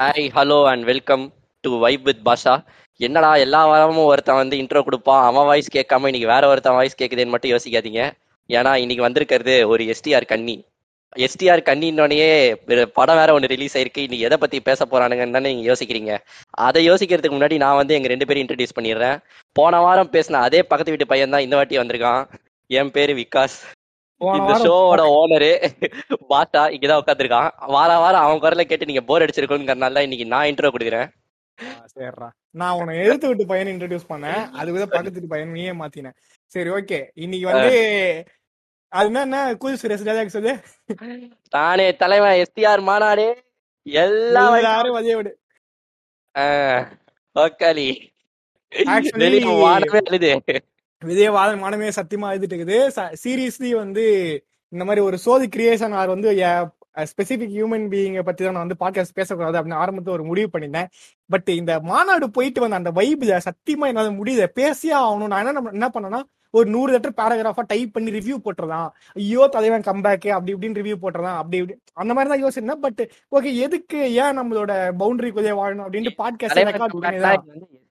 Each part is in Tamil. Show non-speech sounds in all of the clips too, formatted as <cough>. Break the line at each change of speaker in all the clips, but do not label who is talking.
Hi hello and welcome to vibe with Basha என்னடா எல்லா வாரமும் ஒருத்தன் வந்து இன்ட்ரோ கொடுப்பான். அவன் வாய்ஸ் கேட்காம இன்னைக்கு வேற ஒருத்தன் வாய்ஸ் கேக்குதுன்னு மட்டும் யோசிக்காதீங்க. ஏன்னா இன்னைக்கு வந்திருக்கிறது ஒரு எஸ்டிஆர் கண்ணி. எஸ்டிஆர் கண்ணின்னொடனே படம் வேற ஒன்று ரிலீஸ் ஆயிருக்கு. இன்னைக்கு எதை பத்தி பேச போறானுங்கன்னு தானே நீங்க யோசிக்கிறீங்க. அதை யோசிக்கிறதுக்கு முன்னாடி நான் வந்து எங்க ரெண்டு பேரும் இன்ட்ரடியூஸ் பண்ணிடுறேன். போன வாரம் பேசின அதே பக்கத்து வீட்டு பையன் தான் இந்த வாட்டி வந்திருக்கான். என் பேரு விகாஸ். இந்த ஷோவோட ஓனரு பாட்டா இங்கதான் உட்காந்துருக்கான் வார வாரம் அவன் குரலை கேட்டு நீங்க போர் அடிச்சிருக்கோங்கிறனால இன்னைக்கு நான் இன்ட்ரோ கொடுக்குறேன்.
சரிடா நான் உன்னை எழுத்து விட்டு பையனை இன்ட்ரடியூஸ் பண்ணேன். அதுக்கு பக்கத்து வீட்டு பையன் நீயே மாத்தினேன் சரி ஓகே. இன்னைக்கு வந்து அது என்ன கூல் சுரேஷ் ராஜாக்கு சொல்லு
தானே தலைவன் எஸ்டிஆர் மாநாடு. எல்லா
எல்லாரும் வதைய விடு.
ஓக்காலி வானமே அழுது.
விஜயவாதன் மனமே சத்தியமா எழுதிட்டு இருக்குது. சீரியஸ்லி வந்து இந்த மாதிரி ஒரு சோதி கிரியேஷன் ஆர் வந்து ஸ்பெசிபிக் ஹியூமன் பீயிங்க பத்தி தான் நான் வந்து பாட்காஸ்ட் பேசக்கூடாது அப்படின்னு ஆரம்பத்துல ஒரு முடிவு பண்ணியிருந்தேன் பட் இந்த மாநாடு போயிட்டு வந்த அந்த வைப்ல சத்தியமா என்னால முடியல. பேசியே ஆகணும். நான் என்ன நம்ம- என்ன பண்ணேன்னா ஒரு நூறு லெட்டர் பேராகிராஃபா டைப் பண்ணி ரிவ்யூ போட்டுறலாம் ஐயோ தலைவன் கம்பேக் அப்படி இப்படின்னு ரிவ்யூ போட்டுறலாம் அப்படி இப்படி அந்த மாதிரி தான் யோசிச்சேன் பட் ஓகே எதுக்கு ஏன் நம்மளோட பவுண்டரிக்குள்ளே வாழணும் அப்படின்ட்டு பாட்காஸ்ட் ரெக்கார்ட் பண்ணிதான்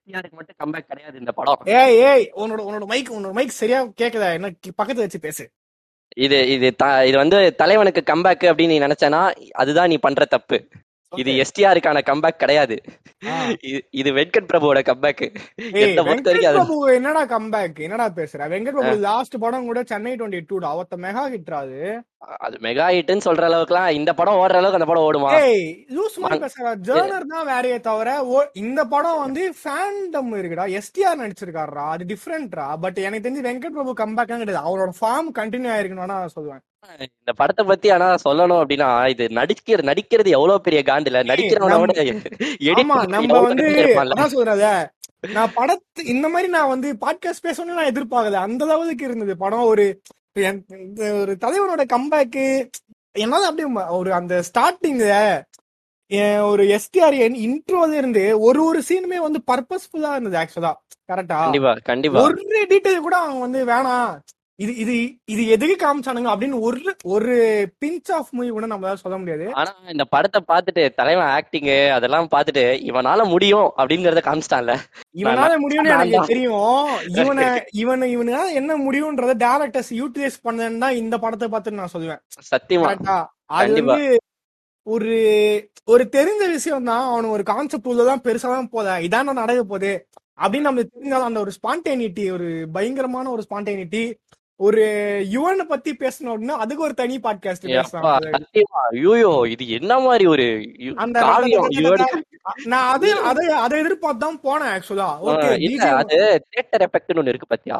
எஸ்டிஆருக்கு மட்டும் கம்பேக் கிடையாது இந்த படம்.
ஏய் ஏய் உன்னோட உன்னோட மைக் உன்னோட மைக் சரியா கேக்குதா? என்ன பக்கத்துல வச்சு பேசு.
இது இது இது வந்து தலைவனுக்கு கம்பேக் அப்படின்னு நீ நினைச்சனா அதுதான் நீ பண்ற தப்பு. இது எஸ்டிஆருக்கான கம்பேக் கிடையாது. இது- வெங்கட் பிரபுவோட கம்பேக் என்னை பொறுத்த வரைக்கும் அது
என்னடா கம்பேக் என்னடா பேசுற? வெங்கட் பிரபு லாஸ்ட் படம் கூட சென்னை டுவெண்ட்டி டூ? அவத்த மெகா ஹிட்ராது
அது? மெகா ஹிட்னு சொல்ற அளவுக்குலாம் இந்த படம் ஓடுற அளவுக்கு அந்த படம் ஓடுமா?
லூஸ். பேசுற. ஜேர்னர் தான் வேறையே தவிர இந்த படம் வந்து ஃபேண்டம் இருக்குடா. எஸ்டிஆர் நடிச்சிருக்காருடா. அது டிஃப்ரெண்ட்ரா பட் எனக்கு தெரிஞ்சு வெங்கட் பிரபு கம்பேக் கிடையாது. அவரோட ஃபார்ம் கண்டினியூ ஆயிருக்கணும் நான் சொல்லுவேன்.
இந்த படத்தை பத்தி ஆனா சொல்லணும் அப்படின்னா இது நடிக்கிற நடிக்கிறது எவ்வளவு பெரிய காண்டுல நடிக்கிறவன விட edit
ஆமா
பண்றது
நம்ம வந்து சொல்றத? நான் படத்து இந்த மாதிரி நான் வந்து பாட்காஸ்ட் பேசணும்னு நான் எதிர்பார்க்கல. அந்த அளவுக்கு இருந்தது படம். ஒரு ஒரு தலைவனோட கம்பேக்கு என்னால அப்படியே ஒரு அந்த ஸ்டார்டிங்ல ஒரு எஸ்டிஆர் இன்ட்ரோல இருந்து ஒரு ஒரு சீனுமே வந்து பர்பஸ்ஃபுல்லா இருந்தது ஆக்சுவலா கரெக்டா
கண்டிப்பா கண்டிப்பா.
ஒரு டீட்டெயில் கூட அவங்க வந்து வேணாம். இது இது இது எதுக்கு காமிச்சானுங்க அப்படின்னு ஒரு ஒரு பிஞ்ச் ஆஃப் மூவி கூட நம்மளால சொல்ல முடியாது.
ஆனா இந்த படத்தை பார்த்துட்டு தலைவன் ஆக்டிங் அதெல்லாம் பார்த்துட்டு இவனால முடியும் அப்படிங்கறத காமிச்சிட்டான்ல.
இவனால முடியும்னு எனக்கு. தெரியும். இவனை இவனை இவனால என்ன முடியும்ன்றத டேரக்டர்ஸ் யூட்டிலைஸ் பண்ணேன்னு தான் இந்த படத்தை பார்த்து நான் சொல்லுவேன்.
சத்தியமா.
அது. வந்து ஒரு ஒரு தெரிஞ்ச விஷயம் தான். அவனுக்கு ஒரு கான்செப்ட் உள்ளதான் பெருசா தான் போத இதான் நடக்க போகுது. அப்படின்னு நம்ம தெரிஞ்சாலும் அந்த ஒரு ஸ்பான்டேனிட்டி ஒரு பயங்கரமான ஒரு ஸ்பான்டேனிட்டி ஒரு யுவனை பத்தி பேசணும் அப்படின்னா அதுக்கு ஒரு தனி பாட்காஸ்ட்
ஐயோ இது என்ன மாதிரி ஒரு
அந்த நான் அது அதை அதை எதிர்பார்த்து தான் போனேன் ஆக்சுவலா
அது தியேட்டர் எஃபெக்ட்னு ஒண்ணு இருக்கு பாத்தியா?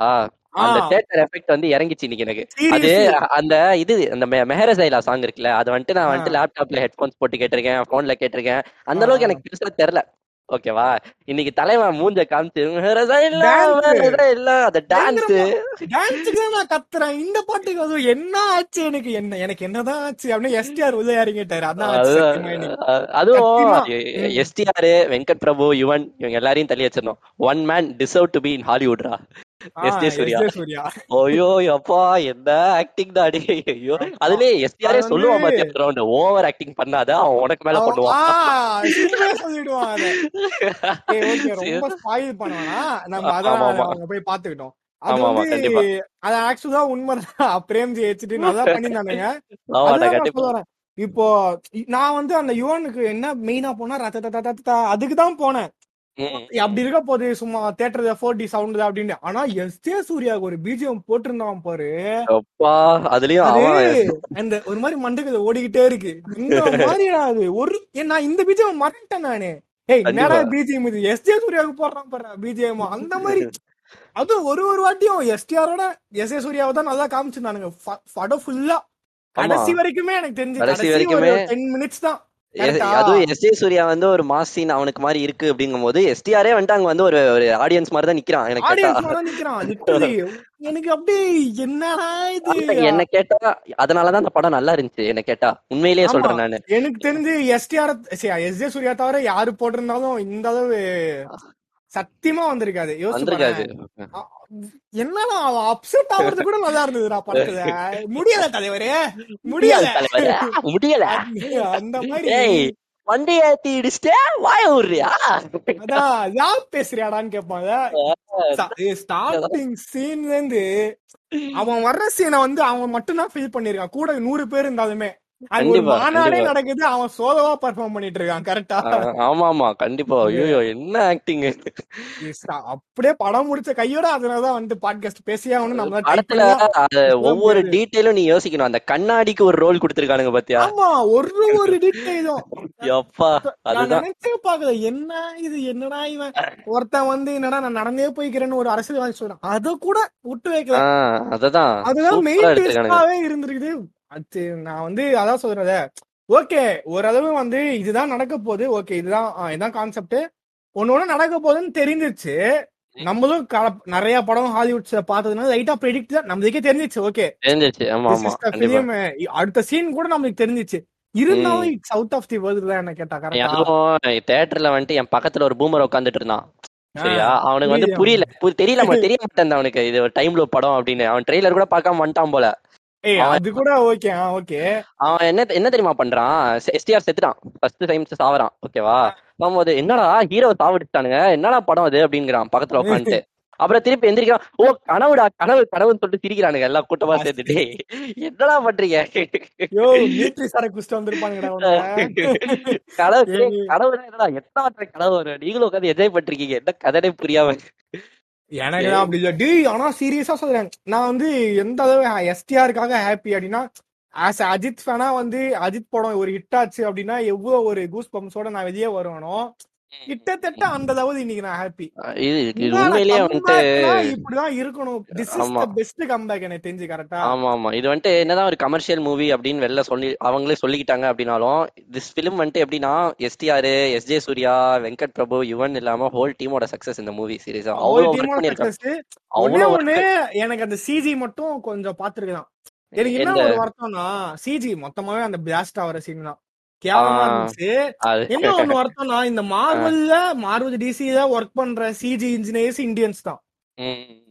அந்த தியேட்டர் எஃபெக்ட் வந்து இறங்கிச்சு இன்னைக்கு எனக்கு. அது அந்த இது அந்த மெஹரசைலா சாங் இருக்குல்ல அது வந்துட்டு நான் வந்துட்டு லேப்டாப்ல ஹெட்போன்ஸ் போட்டு கேட்டிருக்கேன் போன்ல கேட்டிருக்கேன். அந்த அளவுக்கு எனக்கு பெருசா தெரியல ஓகேவா? இன்னைக்கு தலைவன் மூஞ்ச காமிச்சு அந்த டான்ஸ்
டான்ஸுக்கு தான் நான் கத்துறேன். இந்த பாட்டுக்கு அதுவும் என்ன ஆச்சு எனக்கு? என்ன எனக்கு என்னதான் ஆச்சு அப்படின்னு எஸ்டிஆர் உள்ள இறங்கிட்டாரு அதான்.
அதுவும். எஸ்டிஆர் வெங்கட் பிரபு யுவன் இவங்க எல்லாரையும் தள்ளி வச்சிருந்தோம் one man deserve to be in ஹாலிவுட்ரா S J Suryah.
J
ஐயோ <laughs> அப்பா என்ன ஆக்டிங் தாடி ஐயோ. அதுலயே எஸ்டிஆரே சொல்லுவான் பாத்தியா ஓவர் ஆக்டிங் பண்ணாத அவன் உனக்கு மேல பண்ணுவான். <laughs>
போய் பாத்துக்கிட்டோம் அது வந்து. அது ஆக்சுவலா உண்மைதான். பிரேம்ஜி வச்சுட்டு நல்லா பண்ணிருந்தானுங்க. இப்போ நான் வந்து அந்த யுவனுக்கு என்ன மெயினா போனா அதுக்கு தான் போனேன். அப்படி இருக்க போது சும்மா தேட்டர்ல ஃபோர் டி சவுண்ட் அப்படின்னு. ஆனா எஸ் ஜே சூர்யாவுக்கு ஒரு பிஜிஎம் போட்டிருந்தான் பாரு.
அதுலயும்
அந்த ஒரு மாதிரி மண்டகத்துல ஓடிக்கிட்டே இருக்கு. இந்த மாதிரிடா அது. ஒரு நான் இந்த பிஜிஎம் மறந்துட்டேன் நானு. ஏய். என்னடா பிஜிஎம் இது? எஸ் ஜே சூர்யாவுக்கு போடுறான் பாரு பிஜிஎம் அந்த மாதிரி. அது ஒரு ஒரு வாட்டியும் எஸ்டிஆரோட எஸ் ஏ சூர்யாவை தான் நல்லா காமிச்சிருந்தானுங்க. படம் ஃபுல்லா கடைசி வரைக்குமே எனக்கு தெரிஞ்சு
கடைசி
ஒரு
வரைக்குமே
டென் மினிட்ஸ் தான்?
அதுவும் எஸ் ஜே சூர்யா வந்து ஒரு மாஸ் சீன் அவனுக்கு மாதிரி இருக்கு அப்படிங்கும் போது எஸ்டிஆரே வந்துட்டு அங்க வந்து ஒரு ஒரு ஆடியன்ஸ் மாதிரி தான் நிக்கிறான் எனக்கு.
எனக்கு அப்படியே என்னடா இது?
என்ன கேட்டா அதனாலதான் அந்த படம் நல்லா இருந்துச்சு என்ன கேட்டா. உண்மையிலேயே. சொல்றேன் நானு.
எனக்கு தெரிஞ்சு எஸ்டிஆர் எஸ் ஜே சூர்யா தவிர யாரு போட்டிருந்தாலும் இந்த அளவு சத்தியமா வந்திருக்காது. யோசிச்சு என்னடா அவன் அப்செட் ஆகுறது கூட நல்லா இருந்ததுடா படத்துல. <laughs> முடியல தலைவரே முடியல.
முடியல
அந்த- மாதிரி.
ஏய் வண்டி ஏத்தி இடிச்சிட்டே வாய விடுறியா
அதான் யார் பேசுறியாடான்னு கேட்பாங்க ஸ்டார்டிங் சீன்ல இருந்து அவன் வர்ற சீனை வந்து அவன் மட்டும் தான் ஃபீல் பண்ணிருக்கான் கூட நூறு பேர் இருந்தாலுமே. மாநாடே. நடக்குது அவன் சோலோவா பெர்ஃபார்ம் பண்ணிட்டு இருக்கான் கரெக்டா
ஆமா ஆமா கண்டிப்பா ஐயோ என்ன ஆக்டிங்
அப்படியே படம் முடிச்ச கையோட அதனாலதான் வந்து பாட்காஸ்ட் பேசியே நம்ம
படத்துல ஒவ்வொரு டீட்டெயிலும் நீ யோசிக்கணும். அந்த கண்ணாடிக்கு ஒரு ரோல் கொடுத்திருக்கானுங்க பாத்தியா?
ஆமா ஒரு ஒரு டீட்டெயிலும்
எப்பா அதுதான்.
பாக்கல என்ன இது என்னடா இவன்? ஒருத்தன் வந்து என்னடா நான் நடந்தே போய்க்கிறேன்னு ஒரு அரசியல்வாதி சொல்றான். அத கூட விட்டு வைக்கல.
அததான்.
அதுதான் மெயின் இருந்திருக்குது. அது நான் வந்து அதான் சொல்றத ஓகே ஓரளவு வந்து இதுதான் நடக்க போகுது. ஓகே இதுதான் இதுதான் கான்செப்ட் ஒண்ணு ஒண்ணு நடக்க போகுதுன்னு தெரிஞ்சிருச்சு. நம்மளும் நிறைய படம் ஹாலிவுட்ஸ்ல பார்த்ததுனால லைட்டா ப்ரெடிக்ட் தான் நம்மளுக்கே தெரிஞ்சிச்சு ஓகே. அடுத்த சீன் கூட நம்மளுக்கு தெரிஞ்சிச்சு இருந்தாலும் அவுட் ஆஃப் தி வேர்ல்டு தான் என்ன கேட்டா கரெக்டா
தேட்டர்ல வந்துட்டு என் பக்கத்துல ஒரு பூமர் உட்காந்துட்டு இருந்தான். சரியா? அவனுக்கு வந்து புரியல. தெரியல <laughs> தெரிய மாட்டேன் அவனுக்கு. இது டைம்ல படம் அப்படின்னு. அவன் ட்ரெய்லர் கூட பார்க்காம வந்துட்டான் போல.
ஏய் அது கூட ஓகே ஆ ஓகே.
அவன் என்ன என்ன தெரியுமா பண்றான்? எஸ்டிஆர் செத்துட்டான். ஃபர்ஸ்ட் டைம் சாவறான். ஓகேவா போகும்போது என்னடா ஹீரோ சாவடிச்சிட்டானுங்க. என்னடா படம் அது? அப்படிங்கிறான் பக்கத்துல உட்காந்துட்டு. அப்புறம் திருப்பி எந்திரிக்கிறான். ஓ கனவுடா கனவு கனவுன்னு சொல்லிட்டு சிரிக்கிறானுங்க எல்லாம் கூட்டமா சேர்த்துட்டு என்னடா பண்றீங்க. கனவு
ஏய்.
கனவுனா என்னடா எத்தனை கனவு வரும்? நீங்களும் உட்காந்து என்ஜாய் பண்றீங்க என்ன கதனே புரியாம.
எனக்கு தான் அப்படி இல்ல டேய் ஆனா சீரியஸா சொல்றேன். நான் வந்து எந்த அளவு எஸ்டிஆருக்காக ஹாப்பி அப்படின்னா ஆஸ் அஜித் ஃபேனா வந்து அஜித் படம் ஒரு ஹிட் ஆச்சு அப்படின்னா எவ்வளவு ஒரு கூஸ் பம்ப்ஸோட நான் வெளியே வருவேனோ கிட்டத்தட்ட அந்த லெவல் இன்னைக்கு நான் ஹாப்பி
இது உண்மையிலேயே வந்துட்டு
இப்படிதான் இருக்கணும். This is. The best comeback எனக்கு தெரிஞ்சு கரெக்டா
ஆமா ஆமா இது வந்துட்டு என்னதான் ஒரு கமர்ஷியல் மூவி அப்படின்னு வெளில சொல்லி அவங்களே சொல்லிக்கிட்டாங்க அப்படின்னாலும் திஸ் ஃபிலிம் வந்துட்டு எப்படின்னா எஸ்டிஆர் எஸ் ஜே சூர்யா வெங்கட் பிரபு யுவன் இல்லாம ஹோல் டீமோட சக்சஸ் இந்த மூவி சீரியஸா அவ்வளவு ஒர்க் பண்ணிருக்காங்க அவ்வளவு
ஒண்ணு எனக்கு அந்த சிஜி மட்டும் கொஞ்சம் பாத்துருக்கலாம் எனக்கு என்ன ஒரு வருத்தம்னா சிஜி மொத்தமாவே அந்த பிளாஸ்ட் ஆகிற சீன் தான். கேவலமா. இருந்துச்சு. என்ன ஒண்ணு வருத்தம்னா இந்த மார்வல்ல மார்வல் டிசில ஒர்க் பண்ற சிஜி இன்ஜினியர்ஸ் இந்தியன்ஸ் தான்.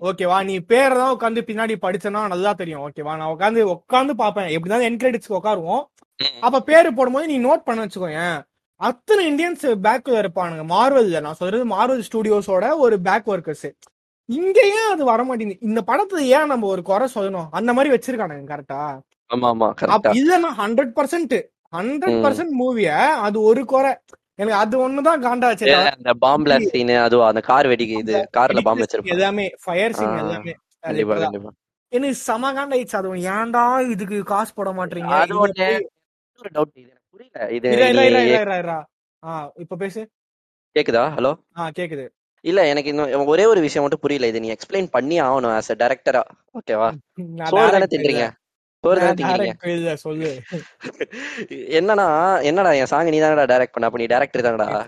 ஓகேவா நீ பேரை தான் உட்காந்து பின்னாடி படிச்சனா நல்லா தெரியும். ஓகேவா நான் உட்காந்து உட்காந்து பாப்பேன் எப்படிதான் என் கிரெடிட்ஸ் உட்காருவோம். அப்ப பேரு போடும்போது நீ நோட் பண்ண வச்சுக்கோயேன். அத்தனை இந்தியன்ஸ் பேக்ல இருப்பானுங்க. மார்வல்ல நான் சொல்றது மார்வல் ஸ்டுடியோஸோட ஒரு பேக் ஒர்க்கர்ஸ் இங்க ஏன் அது வர மாட்டேங்குது இந்த படத்துல ஏன் நம்ம ஒரு குறை சொல்லணும்? அந்த மாதிரி வச்சிருக்கானுங்க கரெக்டா இல்லன்னா ஹண்ட்ரட் பர்சன்ட் ஹண்ட்ரட் பர்சன்ட் மூவிய அது ஒரு குறை. எனக்கு அது ஒண்ணுதான் காண்டாச்சு
அந்த பாம் பிளாஸ்ட் சீன் அதுவும் அந்த கார் வெடிக்கு இது கார்ல பாம்பு வச்சிருப்பாங்க.
எல்லாமே ஃபயர் சீன் எல்லாமே.
கண்டிப்பா கண்டிப்பா.
எனக்கு செம காண்டாயிடுச்சு அது ஏன்டா இதுக்கு காசு போட மாட்டீங்க?
அது ஒரு டவுட் இது எனக்கு புரியல. இது.
ஆ இப்ப பேசு.
கேக்குதா? ஹலோ?
ஆ கேக்குது.
இல்ல எனக்கு இன்னும் ஒரே ஒரு விஷயம் மட்டும் புரியல. இது நீ எக்ஸ்பிளைன் பண்ணி ஆகணும் ஆஸ் அ டைரக்டரா ஓகேவா சோறு தானே தின்றீங்க? <laughs> என்னன்னா என்னடா என் சாங் நீ தானடா டைரக்ட் பண்ண? அப்ப நீ டைரக்டர் தானடா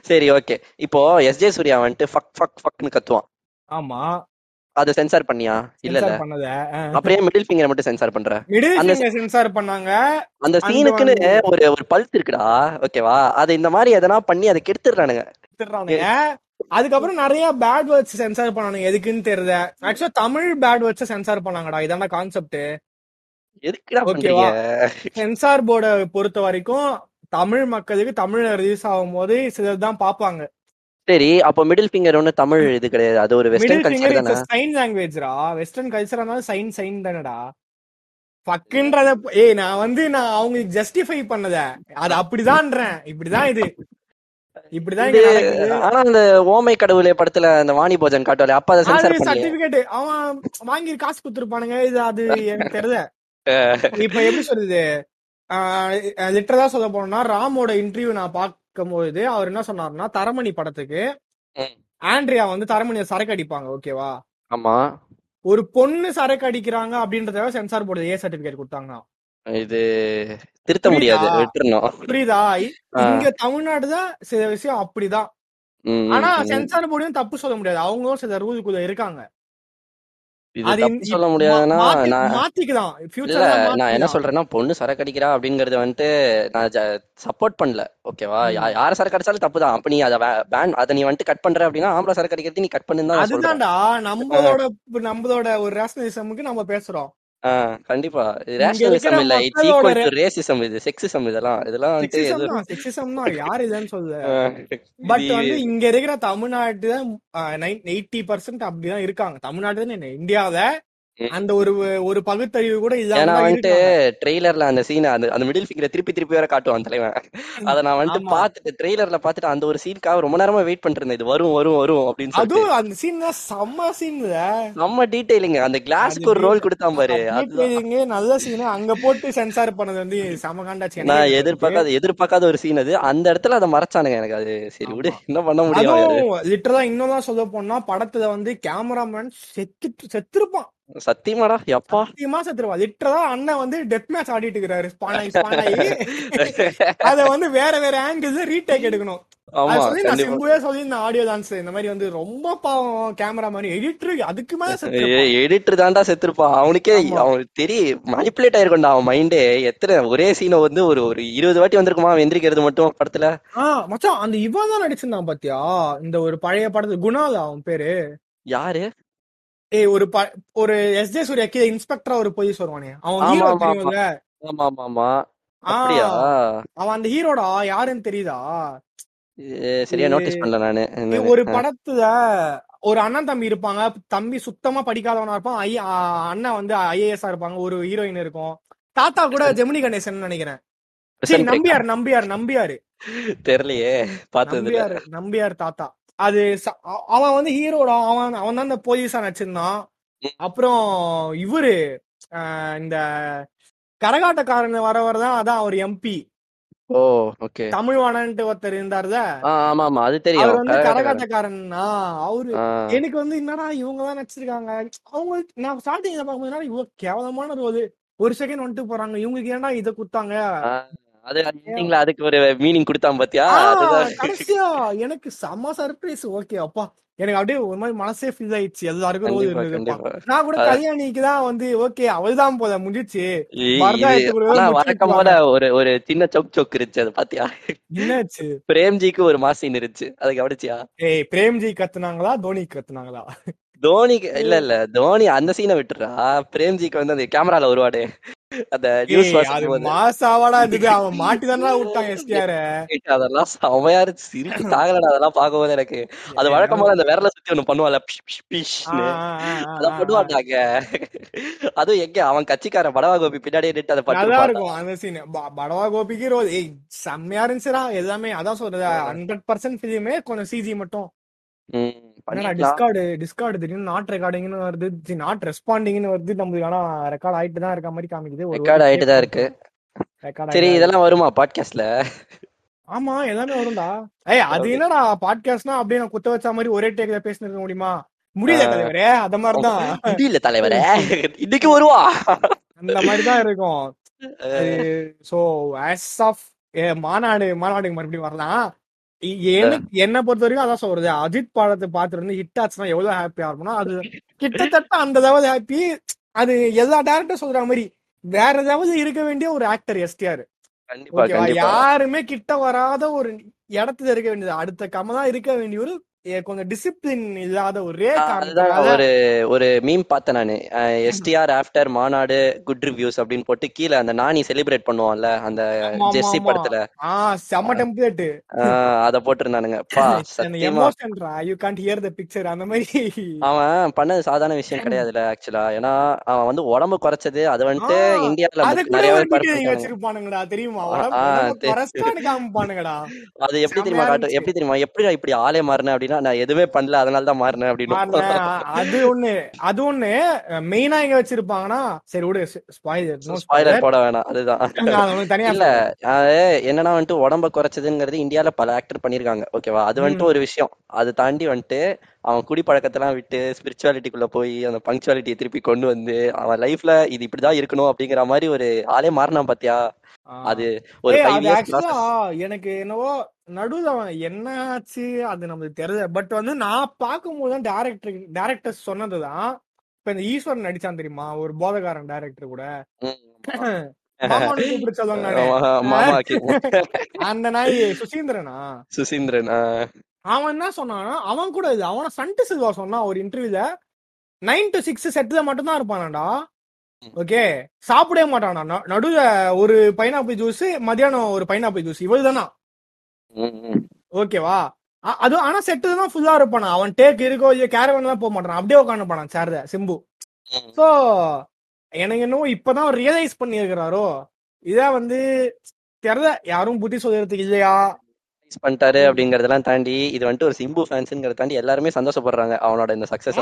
சரி ஓகே இப்போ எஸ் ஜே சூர்யா வந்துட்டு ஃபக் ஃபக் ஃபக்னு கத்துவான்.
ஆமா.
அதை சென்சார் பண்ணியா? இல்ல இல்ல. அப்படியே மிடில் ஃபிங்கரை மட்டும் சென்சார் பண்ற. அந்த
சென்சார் பண்ணாங்க.
அந்த சீனுக்குன்னு ஒரு ஒரு பல்ஸ் இருக்குடா. ஓகேவா அது இந்த மாதிரி எதனா பண்ணி அதை
எடுத்துடுறானுங்க. அதுக்கப்புறம் நிறைய பேட் வேர்ட்ஸ் சென்சார் பண்ணானுங்க. எதுக்குன்னு தெரியல. ஆக்சுவலா தமிழ் பேட் வேர்ட்ஸ் சென்சார் பண்ணாங்கடா. இதான கான்செப்ட்
எதுக்குடா
ஓகேவா? சென்சார் போர்டை பொறுத்த வரைக்கும் தமிழ் மக்களுக்கு தமிழ்ல ரிலீஸ் ஆகும் போது சிலர் தான் பாப்பாங்க
சரி அப்போ மிடில் ஃபிங்கர் ஒண்ணு தமிழ் இது கிடையாது. அது ஒரு வெஸ்டர்ன் கல்ச்சர் தானே?
சைன் லாங்குவேஜ்ரா வெஸ்டர்ன் கல்ச்சரா இருந்தாலும் சைன் சைன் தானடா. பக்குன்றத ஏய் நான் வந்து நான் அவங்களுக்கு ஜஸ்டிஃபை பண்ணத அது அப்படிதான்றேன். இப்படிதான் இது. இப்படிதான்
ஆனா அந்த ஓமை கடவுளே படத்துல அந்த வாணி போஜன் காட்டுவாரு அப்ப அதை
அது
சென்சார் பண்ணி
சர்டிபிகேட் அவன் வாங்கி காசு குடுத்துருப்பானுங்க. இது அது எனக்கு தெரியல. <laughs> இப்ப எப்படி சொல்றது? லிட்டரலா சொல்ல போனோம்னா ராமோட இன்டர்வியூ நான் பார்க்கும்போது அவர் என்ன சொன்னாருன்னா தரமணி படத்துக்கு. ஆண்ட்ரியா வந்து தரமணியை சரக்கு அடிப்பாங்க ஓகேவா
ஆமா.
ஒரு பொண்ணு சரக்கு அடிக்கிறாங்க அப்படின்றத சென்சார் போர்டு ஏ சர்டிபிகேட் கொடுத்தாங்க
இது திருத்த முடியாது? விட்டுறணும்.
புரியுதா. இங்க தமிழ்நாடுதான் சில விஷயம் அப்படிதான். ஆனா. சென்சார் போர்டையும் தப்பு சொல்ல முடியாது. அவங்களும் சில ரூலுக்குள்ள இருக்காங்க.
சொல்ல முடியாதுன்னா நான் என்ன சொல்றேன்னா பொண்ணு சரக்கு அடிக்கிறா அப்படிங்கறது வந்துட்டு நான் சப்போர்ட் பண்ணல. ஓகேவா யார் சரக்கு அடிச்சாலும் தப்பு தான். அப்ப நீ அதை பேன் அதை நீ வந்துட்டு கட் பண்ற அப்படின்னா ஆம்பளை சரக்கு அடிக்கிறது நீ கட் தான் சொல்றேன்.
அதுதான்டா. நம்மளோட நம்மளோட ஒரு ரேஷனலிசமுக்கு நம்ம பேசுறோம்.
கண்டிப்பா. ரேஷனலிசம் இல்ல இட்ஸ் ஈக்குவல் டு ரேசிசம் இது செக்ஸிசம் இதெல்லாம் இதெல்லாம்
செக்ஸிசம் தான் தான். யார் இல்லைன்னு சொல்லுது
ஆஹ்
பட் வந்து இங்க இருக்கிற தமிழ்நாட்டு எயிட்டி பர்சன்ட் அப்படிதான் இருக்காங்க. தமிழ்நாடு என்ன இந்தியாவில. அந்த ஒரு ஒரு பகுத்தறிவு கூட
ஏன்னா
தான்
வந்துட்டு ட்ரெய்லர்ல அந்த சீனை அந்த அந்த மிடில் ஃபிங்கரை திருப்பி திருப்பி வேற காட்டுவான் தலைவன். அத நான் வந்துட்டு பாத்துட்டு ட்ரெய்லர்ல பாத்துட்டு அந்த ஒரு சீனுக்காக ரொம்ப நேரமா வெயிட் பண்ணிட்டு இருந்தேன் இது வரும் வரும் வரும் அப்படின்னு
அதுவும் அந்த சீன் தான் செம்ம சீன்ல
நம்ம டீடைலிங்க அந்த
அது
கிளாஸ்க்கு ஒரு ரோல் கொடுத்தான் பாரு.
டீட்டெயிலிங்க நல்ல சீன் அங்க போட்டு சென்சார் பண்ணது வந்து செம காண்டாச்சு
நான் எதிர்பார்க்காத எதிர்பார்க்காத ஒரு சீன் அது. அந்த இடத்துல அதை மறைச்சானுங்க எனக்கு அது. சரி விடு. என்ன பண்ண முடியும் அது
லிட்டரலா இன்னும் சொல்ல போனா படத்துல வந்து கேமராமேன் செத்து செத்துருப்பான்.
சத்தியமாடா எப்பா?
சத்தியமா செத்துருப்பான் லிட்டரலா அண்ணன் வந்து டெத் மேட்ச் ஆடிட்டு இருக்கிறாரு. ஸ்பானாயி ஸ்பானாயி அத வந்து வேற வேற ஆங்கிள் ரீடேக் எடுக்கணும். ஆடியோ டான்ஸ் இந்த மாதிரி வந்து ரொம்ப பாவம் கேமரா மாதிரி எடிட்டர் அதுக்கு மேல
எடிட்டர் தான்டா செத்துருப்பான். அவனுக்கே அவனுக்கு தெரியும் மேனிப்புலேட் ஆயிருக்கும்டா அவன் மைண்டே எத்தனை ஒரே சீனை வந்து ஒரு ஒரு இருபது வாட்டி வந்திருக்குமா எந்திரிக்கிறது மட்டும் படத்துல?
ஆஹ் மச்சான் அந்த இவன் தான் நடிச்சிருந்தான் பாத்தியா? இந்த ஒரு பழைய படத்து குணால் அவன் பேரு?
யாரு?
ஏய் ஒரு ஒரு எஸ் ஜே சூர்யா கீழே இன்ஸ்பெக்டரா ஒரு போலீஸ் வருவானே அவன் ஹீரோ தெரியும்ல?
ஆமா ஆமா ஆமா
அவன் அந்த ஹீரோடா யாருன்னு தெரியுதா?
சரியா நோட்டீஸ் பண்ணல நானு.
ஒரு. படத்துல ஒரு அண்ணன் தம்பி இருப்பாங்க. தம்பி சுத்தமா படிக்காதவனா இருப்பான். ஐ அண்ணன் வந்து ஐஏஎஸ் இருப்பாங்க. ஒரு ஹீரோயின் இருக்கும். தாத்தா கூட ஜெமினி கணேசன் நினைக்கிறேன். சரி? நம்பியார் நம்பியார் நம்பியாரு.
தெரியலையே இல்ல.
நம்பியார் நம்பியார் தாத்தா. அது அவன் வந்து ஹீரோடா அவன் அவன் தான் இந்த போலீஸா நடிச்சிருந்தான். அப்புறம் இவரு இந்த கரகாட்டக்காரன் வரவர் தான் அதான் அவர் எம்பி
ஓ ஓகே.
தமிழ்வாணன்ட்டு ஒருத்தர் இருந்தாருல.
ஆமா ஆமா அது
அவர்
தெரியும்
வந்து
கரகாட்டக்காரன்.
கரகாட்டக்காரன்னா அவரு எனக்கு வந்து என்னடா இவங்க தான் நடிச்சிருக்காங்க? அவங்க நான் ஸ்டார்டிங்ல பார்க்கும்போது என்னடா இவ்வளவு கேவலமான ரோல் ஒரு செகண்ட் வந்துட்டு போறாங்க. இவங்களுக்கு ஏன்டா இதை குத்தாங்க
அது எண்டிங்ல அதுக்கு ஒரு மீனிங் கொடுத்தான் பாத்தியா?
எனக்கு செம்ம சர்ப்ரைஸ் ஓகே அப்பா. எனக்கு அப்படியே ஒரு மாதிரி மனசே ஃபீல் ஆயிடுச்சு. எல்லாருக்கும் ரோல் நான் கூட கல்யாணிக்கு தான் வந்து ஓகே அவள் தான் போல முடிஞ்சிச்சு. முடிச்சு
வழக்கம் போல ஒரு ஒரு சின்ன சொக் சொக் இருந்துச்சு அது பாத்தியா?
என்னாச்சு?
பிரேம்ஜிக்கு ஒரு மாசின் இருந்துச்சு. அது கவனிச்சியா?
ஏய் பிரேம்ஜி கத்துனாங்களா? தோனி கத்துனாங்களா?
தோனிக்கு இல்ல இல்ல. தோனி அந்த சீனை விட்டுறா பிரேம்ஜிக்கு வந்து அந்த கேமரால வருவாடே அந்த நியூஸ்
அது
வாசிக்கும்
மாசாவாடா இருந்தது. அவன் மாட்டி தானே விட்டான் எஸ்டிஆர
அதெல்லாம் செமையா இருக்கு சிரிப்பு தாகலடா அதெல்லாம் பார்க்கும்போது எனக்கு. அது வழக்கம் போல அந்த விரல சுத்தி ஒண்ணு பண்ணுவான்ல. பிஷ் பிஷ் பிஷ்னு அதான் பண்ணுவான்டாங்க. அதுவும் எங்க அவன் கட்சிக்காரன் படவா கோபி பின்னாடியே நின்று அதை
நல்லா இருக்கும் அந்த சீன் படவா கோபிக்கு ரோல் ஏய் செம்மையா இருந்துச்சுடா. எல்லாமே அதான் சொல்றது ஹண்ட்ரட் பர்சன்ட் பிலிமே கொஞ்சம் சிஜி மட்டும். டிஸ்கார்டு டிஸ்கார்டு திடீர்னு நாட் ரெக்கார்டிங்னு வருது. நாட் ரெஸ்பாண்டிங்னு வருது. நம்மளுக்கு ஆனா ரெக்கார்ட் ஆயிட்டு தான் இருக்க மாதிரி காமிக்குது.
ரெக்கார்ட் ஆயிட்டு தான் இருக்கு.
ரெக்கார்ட்
சரி
ஆயிட்டு
இதெல்லாம் வருமா பாட்காஸ்ட்ல
ஆமா எல்லாமே வரும்டா. ஏய் அது. என்னடா பாட்காஸ்ட்னா அப்படியே நான் குத்த வச்ச மாதிரி ஒரே டேக்ல பேசினிருக்க முடியுமா? முடியல. தலைவரே. அத மாதிரிதான்.
முடியல தலைவரே. இன்னைக்கு வருவா.
அந்த மாதிரி தான் இருக்கும் சோ ஆஸ் ஆஃப் மாநாடு மாநாடுக்கு மறுபடியும் வரலாம். எனக்கு என்ன பொறுத்த வரைக்கும் அதான் சொல்றது. அஜித் படத்தை பார்த்துட்டு வந்து ஹிட் ஆச்சுன்னா எவ்வளவு ஹாப்பியா இருக்கும்னா அது கிட்டத்தட்ட அந்த லெவல் ஹாப்பி அது எல்லா டேரக்டரும் சொல்ற மாதிரி வேற ஏதாவது இருக்க வேண்டிய ஒரு ஆக்டர் எஸ்டிஆர் யாருமே கிட்ட வராத ஒரு இடத்துல இருக்க வேண்டியது. அடுத்த கமலா இருக்க வேண்டிய ஒரு கொஞ்சம் டிசிப்ளின் இல்லாத ஒரே
ஒரு ஒரு மீம் பார்த்தேன் நானு. STR after Maanaadu good reviews அப்படின்னு போட்டு கீழே அந்த நானி செலிப்ரேட் பண்ணுவான்ல அந்த ஜெர்சி. படத்துல.
ஆ செம்ம டெம்ப்ளேட்
அத போட்டிருந்தானுங்க. <laughs> பா
எமோஷன்ரா you can't hear the picture அந்த மாதிரி.
அவன் பண்ணது சாதாரண விஷயம் கிடையாதுல ஆக்சுவலா ஏன்னா அவன் வந்து உடம்பு குறைச்சது அது வந்துட்டு இந்தியால நிறைய பேர்
வச்சிருப்பானுங்கடா தெரியுமா?
அது எப்படி தெரியுமா எப்படி தெரியுமா எப்படி இப்படி ஆளே மாறினேன் அப்படின்னா நான் எதுவுமே பண்ணல அதனால தான் மாறினேன் அப்படின்னு.
அது ஒண்ணு அது ஒண்ணு மெயினா எங்க வச்சிருப்பாங்கன்னா சரி விடு ஸ்பாயிலர்
போட வேணாம் அதுதான் <laughs> இல்ல என்னன்னா வந்துட்டு உடம்ப குறைச்சதுங்கிறது இந்தியால பல ஆக்டர் பண்ணிருக்காங்க ஓகேவா அது வந்துட்டு. ஒரு விஷயம் அது தாண்டி வந்துட்டு அவன் குடி பழக்கத்தெல்லாம் விட்டு ஸ்பிரிச்சுவாலிட்டிக்குள்ள போய் அந்த பங்க்சுவாலிட்டியை திருப்பி கொண்டு வந்து அவன் லைஃப்ல இது இப்படிதான் இருக்கணும் அப்படிங்கிற மாதிரி ஒரு ஆளே மாறினான் பாத்தியா. அது ஒரு
எனக்கு என்னவோ நடுவுல அவன் என்ன ஆச்சு அது நமக்கு தெரியல பட் வந்து நான் பார்க்கும்போது தான் டேரக்டர் டேரக்டர் சொன்னதுதான். இப்ப இந்த ஈஸ்வரன் நடிச்சான் தெரியுமா? ஒரு போதகாரன் டேரக்டர் கூட. <laughs> <laughs> அந்த நாய் சுசீந்திரனா?
சுசீந்திரன்
அவன் என்ன சொன்னானா அவன் கூட இது அவன சன்ட்டு சில்வா சொன்னான் ஒரு இன்டர்வியூல நைன் டு சிக்ஸ் செட்ல மட்டும் தான் இருப்பானாடா. ஓகே. சாப்பிடவே மாட்டானா நடுவுல ஒரு பைனாப்பிள் ஜூஸ் மதியானம் ஒரு பைனாப்பிள் ஜூஸ் இவ்வளவுதானா
ம், ம்.
ஓகேவா அது ஆனா செட்டு தான் ஃபுல்லா இருப்பானா? அவன் டேக் இருக்கோ இல்லையோ கேரவன் எல்லாம் போக மாட்டான்? அப்படியே உட்காந்து போனான் சேர்த சிம்பு. சோ எனக்கு என்னவோ இப்பதான் ரியலைஸ் பண்ணி இருக்கிறாரோ இத வந்து தெரியல. யாரும் புத்தி சொல்றதுக்கு இல்லையா?
Release பண்ணிட்டாரு அப்படிங்கறதெல்லாம் தாண்டி இது வந்துட்டு ஒரு சிம்பு ஃபேன்ஸ்ங்கிறத தாண்டி எல்லாருமே சந்தோஷப்படுறாங்க அவனோட இந்த சக்சஸ்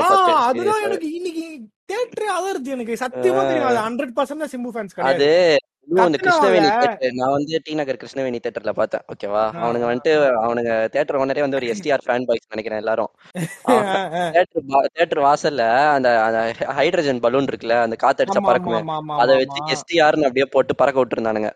அதுதான் எனக்கு இன்னைக்கு தேட்டரே அலர்ஜி எனக்கு. சத்தியமா தெரியும் அது ஹண்ட்ரட் பர்சன்ட் சிம்பு ஃபேன்ஸ் கிடையாது.
அது. கிருஷ்ணவேணி theatre, நான் வந்து டி நகர் கிருஷ்ணவேணி தேட்டர்ல பார்த்தேன். ஓகேவா அவனுங்க வந்துட்டு அவனுங்க தேட்டர் ஓனரே வந்து ஒரு எஸ்டிஆர் ஃபேன் பாய்ஸ் நினைக்கிறேன் எல்லாரும். தேட்டர் தேட்டர் வாசல்ல அந்த ஹைட்ரஜன் பலூன் இருக்குல்ல அந்த காத்தடிச்சா பறக்குமே அதை. வச்சு எஸ்டிஆர்னு அப்படியே போட்டு பறக்க விட்டுருந்தானுங்க.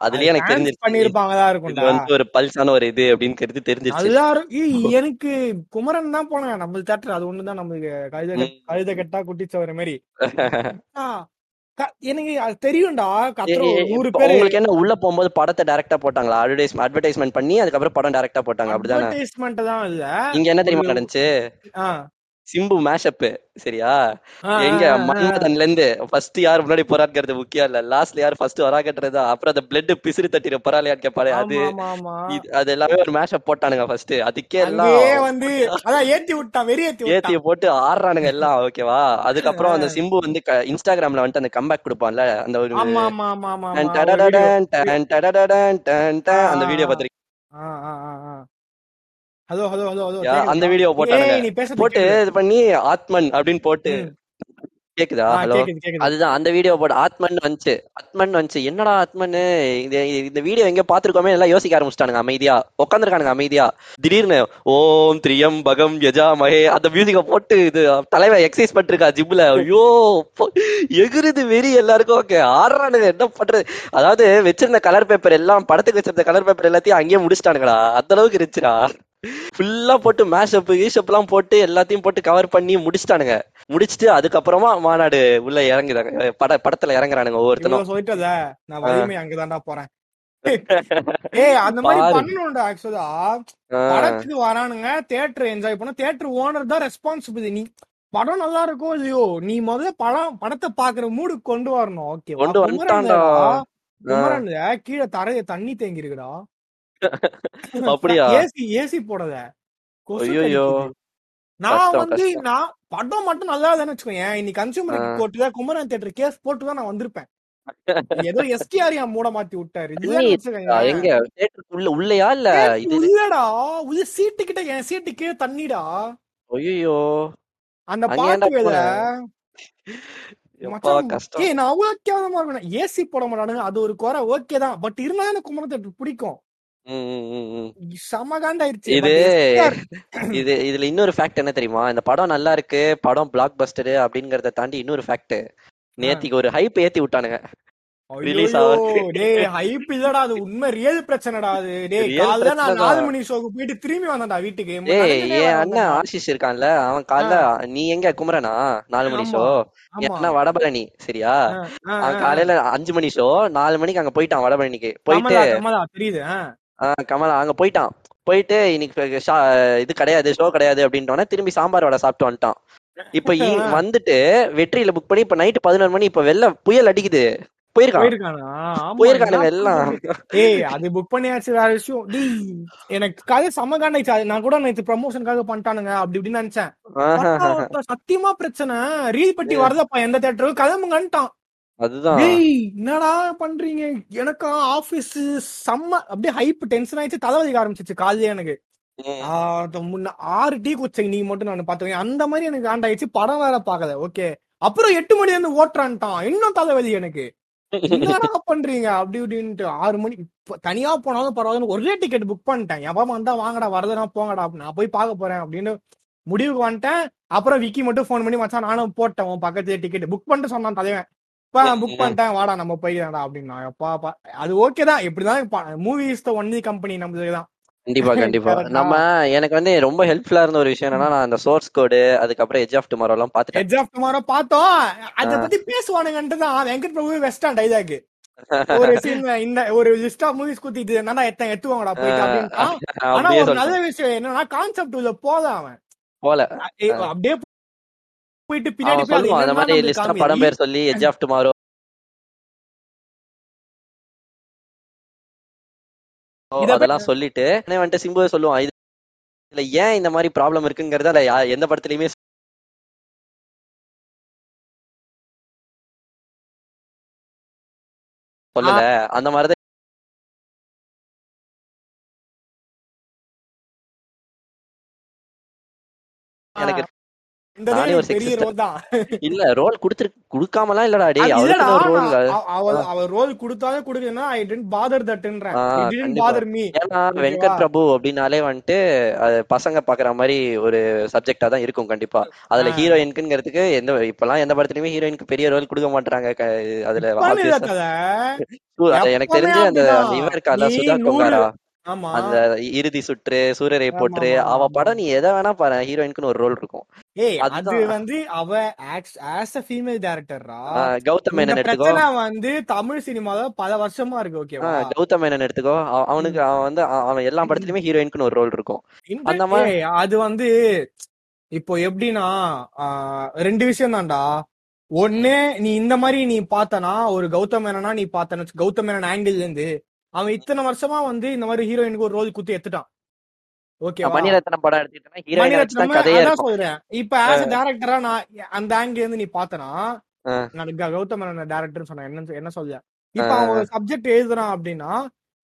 அதுலயே எனக்கு தெரிஞ்சிருச்சு.
பண்ணிருப்பாங்கதான்
இது
இருக்கும்டா
வந்து ஒரு பல்ஸான ஒரு இது அப்படின்னு கருதி தெரிஞ்சிருச்சு.
எல்லாரும் எனக்கு குமரன் தான் போனேன் நம்ம தேட்டர் அது ஒண்ணுதான். நம்மளுக்கு கழுத. கழுத கட்டா குட்டிச்சவர மாதிரி <laughs> ஆ, க- எனக்கு அது தெரியும்டா. நூறு பேரு.
உங்களுக்கு என்ன உள்ள போகும்போது படத்தை டைரக்டா போட்டாங்களா? அட்வர்டைஸ் அட்வர்டைஸ்மெண்ட் பண்ணி அதுக்கப்புறம் படம் டைரக்டா போட்டாங்க. அப்படிதானே?
அட்வர்டைஸ்மெண்ட் தான் இல்ல.
இங்க என்ன தெரியுமா நடந்துச்சு? சிம்பு மேஷப் சரியா எங்க மன்மதன்ல இருந்து ஃபர்ஸ்ட் யார் முன்னாடி போறாங்கிறது முக்கியம் இல்ல லாஸ்ட்ல யார் ஃபர்ஸ்ட் வராங்கன்றதா அப்புறம் அந்த பிளட் பிசிறு தட்டிட பரவாயில்லையான்னு கேட்பாரு அது அது எல்லாமே ஒரு மேஷப் போட்டானுங்க ஃபர்ஸ்ட் அதுக்கே எல்லாம்
வந்து அதான் ஏத்தி விட்டான் வெறி ஏத்தி
ஏத்திய போட்டு ஆடுறானுங்க எல்லாம் ஓகேவா அதுக்கப்புறம் அந்த சிம்பு வந்து இன்ஸ்டாகிராம்ல வந்துட்டு அந்த கம்பேக் கொடுப்பான்ல அந்த ஒரு அந்த video பாத்திருக்கீங்க.
Hello hello hello hello?
அந்த வீடியோ
பேசுறது
போட்டு. இது பண்ணி ஆத்மன் அப்படின்னு போட்டு. கேக்குதா? ஹலோ? அதுதான் அந்த வீடியோ போட்டு ஆத்மன் வந்துச்சு. ஆத்மன் வந்துச்சு. என்னடா ஆத்மன் இந்த இந்த வீடியோ எங்க பாத்துருக்கோமே எல்லாம் யோசிக்க ஆரம்பிச்சிட்டானுங்க. அமைதியா. உட்காந்துருக்கானுங்க அமைதியா. திடீர்னு ஓம் திரியம் பகம் யஜா மகே அந்த மியூசிக்க போட்டு இது தலைவன் எக்ஸசைஸ் பண்ணிருக்கா ஜிம்ல ஐயோ எகுறுது வெறி எல்லாருக்கும். ஓகே ஆடுறானுங்க என்ன பண்றது? அதாவது வச்சிருந்த கலர் பேப்பர் எல்லாம் படத்துக்கு வச்சிருந்த கலர் பேப்பர் எல்லாத்தையும் அங்கேயே முடிச்சிட்டானுங்கடா. அந்த அளவுக்கு இருந்துச்சுடா. ஃபுல்லா போட்டு மேஷப் ஈஷப் எல்லாம் போட்டு எல்லாத்தையும் போட்டு கவர் பண்ணி முடிச்சிட்டானுங்க. முடிச்சிட்டு அதுக்கப்புறமா மாநாடு உள்ள இறங்குறாங்க. பட படத்துல இறங்குறானுங்க ஒவ்வொருத்தனும்.
சொல்லிட்டத நான் வலிமை அங்கதான்டா போறேன். ஏய் அந்த மாதிரி. பண்ணணும்டா ஆக்சுவலா படத்துக்கு வரானுங்க தியேட்டர் என்ஜாய் பண்ண. தியேட்டர் ஓனர் தான் ரெஸ்பான்சிபிள் நீ படம் நல்லா இருக்கோ இல்லையோ? நீ முதல்ல படம் படத்தை பாக்குற மூடு கொண்டு வரணும். ஓகே
கொண்டு வந்துட்டான்டா.
குமரன் கீழே தரைய தண்ணி தேங்கி இருக்குடா <laughs>
அப்படியா?
ஏசி ஏசி போடல. கடிக்குது. நான் வந்து. நான் படம் மட்டும் நல்லா தானே வச்சுக்கோயேன். இன்னைக்கு கன்சியூமர்
ஆ.
கோர்ட்ல குமரன் தியேட்டர் கேஸ் போட்டு தான் நான் வந்திருப்பேன். <laughs> ஏதோ எஸ்டிஆர் மூட மாத்தி விட்டாரு? வச்சுக்கோங்க.
எங்க? உள்ள உள்ளயா இல்ல? இது
உள்ளடா. உள்ள சீட்டு கிட்ட என் சீட்டு கீழே தண்ணிடா.
ஐயோ
அந்த பாட்டு நான் அவ்வளவு கேவலமா இருக்கணும் ஏசி போட மாட்டானுங்க. அது ஒரு குறை. ஓகே தான். பட் இருந்தாலும் குமரன் theatre பிடிக்கும்.
இது இது இதுல இன்னொரு ஃபேக்ட் என்ன தெரியுமா? இந்த படம் நல்லா இருக்கு படம் பிளாக் பஸ்டர் அப்படிங்கறத தாண்டி இன்னொரு ஃபேக்ட் நேத்திக்கு ஒரு ஹைப் ஏத்தி விட்டானுங்க.
இல்லடா அது உண்மை ரியல் பிரச்சனைடா அது. டேய் காலைல நான். மணி ஷோக்கு போயிட்டு திரும்பி வந்தேன்டா வீட்டுக்கு.
ஏய் ஆஷிஷ் இருக்கான்ல அவன் காலைல நீ எங்க குமரனா? நாலு மணி
ஆமா.
ஷோ வடபழனி சரியா? அவன். காலையில அஞ்சு மணி ஷோ நாலு மணிக்கு அங்க போயிட்டான் வடபழனிக்கு. போயிட்டு
தெரியுது.
ஆஹ் கமலா அங்க போயிட்டான். போயிட்டு இன்னைக்கு ஷா- இது கிடையாது ஷோ கிடையாது அப்படின்ட்டோன்னே திரும்பி சாம்பார் வடை சாப்பிட்டு வந்துட்டான். இப்ப <laughs> வந்துட்டு வெற்றியில புக் பண்ணி இப்ப நைட்டு பதினோரு மணி இப்ப வெள்ள புயல் அடிக்குது. போயிருக்கானுங்க எல்லாம்?
ஏய் அது புக் பண்ணியாச்சு வேற விஷயம். டேய் எனக்கு கதை செம்ம காண்டாயிடுச்சு அது நான் கூட நேத்து ப்ரமோஷனுக்காக பண்ணிட்டானுங்க அப்படி இப்படின்னு நினைச்சேன். சத்தியமா பிரச்சனை. ரீல் பட்டி வரதப்பா எந்த தேட்டருக்கு கிளம்புங்கன்ட்டான்
அதுதான்.
என்னடா பண்றீங்க? எனக்கு ஆபீஸ் செம்ம அப்படியே ஹைப் டென்ஷன் ஆயிடுச்சு. தலைவலிக்க ஆரம்பிச்சிச்சு காலையில எனக்கு. முன்ன ஆறு டீ குச்சை நீ மட்டும் நான் பாத்துக்கேன் அந்த மாதிரி எனக்கு காண்டாயிடுச்சு படம் வேற பாக்கல ஓகே. அப்புறம் எட்டு மணி வந்து ஓட்டுறான்ட்டான். இன்னும் தலைவலி எனக்கு. என்னடா பண்றீங்க? அப்படி இப்படின்ட்டு ஆறு மணி இப்ப தனியா போனாலும் பரவாயில்ல ஒரே டிக்கெட் புக் பண்ணிட்டேன். எப்ப வந்தா வாங்கடா வரதுனா போங்கடா. நான் போய் பார்க்க போறேன் அப்படின்னு முடிவுக்கு வந்துட்டேன். அப்புறம் விக்கி மட்டும் ஃபோன் பண்ணி மச்சான் நானும் போட்டேன். உன் பக்கத்துல டிக்கெட் புக் பண்ணிட்டு சொன்னான் தலைவன். புக் பண்ணிட்டேன் வாடா நம்ம போய்க்கலாம்டா அப்படின்னா. அப்பா அது ஓகே தான். இப்படிதான் மூவிஸ் த ஒன்லி கம்பெனி நம்மளுக்கு தான்.
கண்டிப்பா கண்டிப்பா? <laughs> நம்ம எனக்கு வந்து ரொம்ப ஹெல்ப்ஃபுல்லா இருந்த ஒரு விஷயம் என்னன்னா நான் அந்த சோர்ஸ் கோடு அதுக்கப்புறம் எஜ் ஆஃப் டுமாரோ எல்லாம் பாத்துட்டேன்
எட்ஜ் ஆஃப் டுமாரோ பார்த்தோம். அத பத்தி பேசுவானுங்கன்ட்டு தான். வெங்கட் பிரபு வெஸ்டர்ன் டைலாக் ஒரு சீன் இந்த ஒரு லிஸ்ட் ஆஃப் மூவிஸ் குத்திட்டு என்னடா எத்தனை எத்துவாங்கடா போயிட்டு <laughs> ஆனா ஒரு நல்ல விஷயம் என்னன்னா கான்செப்ட் உள்ள போத அவன்
போல
அப்படியே போயிட்டு பின்னாடி
அந்த மாதிரி லிஸ்ட்ல படம் பேர் சொல்லி எஜ் ஆஃப் டுமாரோ அதெல்லாம் சொல்லிட்டு வந்துட்டு சிம்புவே சொல்லுவான் இது இதுல ஏன் இந்த மாதிரி ப்ராப்ளம் இருக்குங்கிறத எந்த படத்துலயுமே சொல்லல. அந்த மாதிரிதான் இல்ல ரோல் குடுத்துரு குடுக்காமலாம் இல்லடா டேய்
அவ- ரோல் கொடுத்தாலும் I bother தட்ன்றேன். Bother me?
Venkat Prabhu அப்படின்னாலே வந்துட்டு பசங்க பாக்குற மாதிரி ஒரு சப்ஜெக்டா தான் இருக்கும் கண்டிப்பா. அதுல. ஹீரோயினுக்குங்கிறதுக்கு எந்த இப்பெல்லாம் எந்த படத்துலயுமே ஹீரோயினுக்கு பெரிய ரோல் கொடுக்க மாட்டாங்க அதுல எனக்கு தெரிஞ்சு அந்த இவன் இருக்கால
நீ
சுதா கொங்காரா? அந்த இறுதி சுற்று
ஆமா,
போற்று
ஆமா,
அவ
ஆமா.
படம் நீ எதை வேணா பாரு ஹீரோயினுக்குன்னு ஒரு ரோல் இருக்கும்.
ஏய் அது. வந்து அவ ஆஸ் அ ஃபீமேல் டைரக்டர்ரா
கௌதம் மேனன் எடுத்துக்கோ.
வந்து தமிழ் சினிமால பல வருஷமா இருக்கு ஓகேவா
கௌதம் மேனன் எடுத்துக்கோ. அவ- அவனுக்கு அவன் வந்து அவ- அவன் எல்லா படத்துலயுமே ஹீரோயினுக்குன்னு ஒரு ரோல் இருக்கும். அந்த மாதிரி-
அது வந்து இப்போ எப்படின்னா ரெண்டு விஷயம் தான்டா. ஒண்ணு நீ இந்த மாதிரி நீ பார்த்தனா ஒரு கௌதம் மேனனா நீ பார்த்தன கௌதம் மேனன் ஆங்கிள் இருந்து அவன் இத்தனை வருஷமா வந்து இந்த மாதிரி ஹீரோயினுக்கு ஒரு ரோல் குத்தி எடுத்துட்டான். ஓகேவா
மணிரத்னம் படம்
சொல்றேன். இப்ப ஆஸ் டேரக்டரா நான் அந்த ஆங்கிள் இருந்து நீ பார்த்தனா
ஆ.
நான் கௌதம் டேரக்டர் சொன்னேன். என்ன என்ன சொல்ல இப்ப. அவன் ஒரு சப்ஜெக்ட் எழுதுறான் அப்படின்னா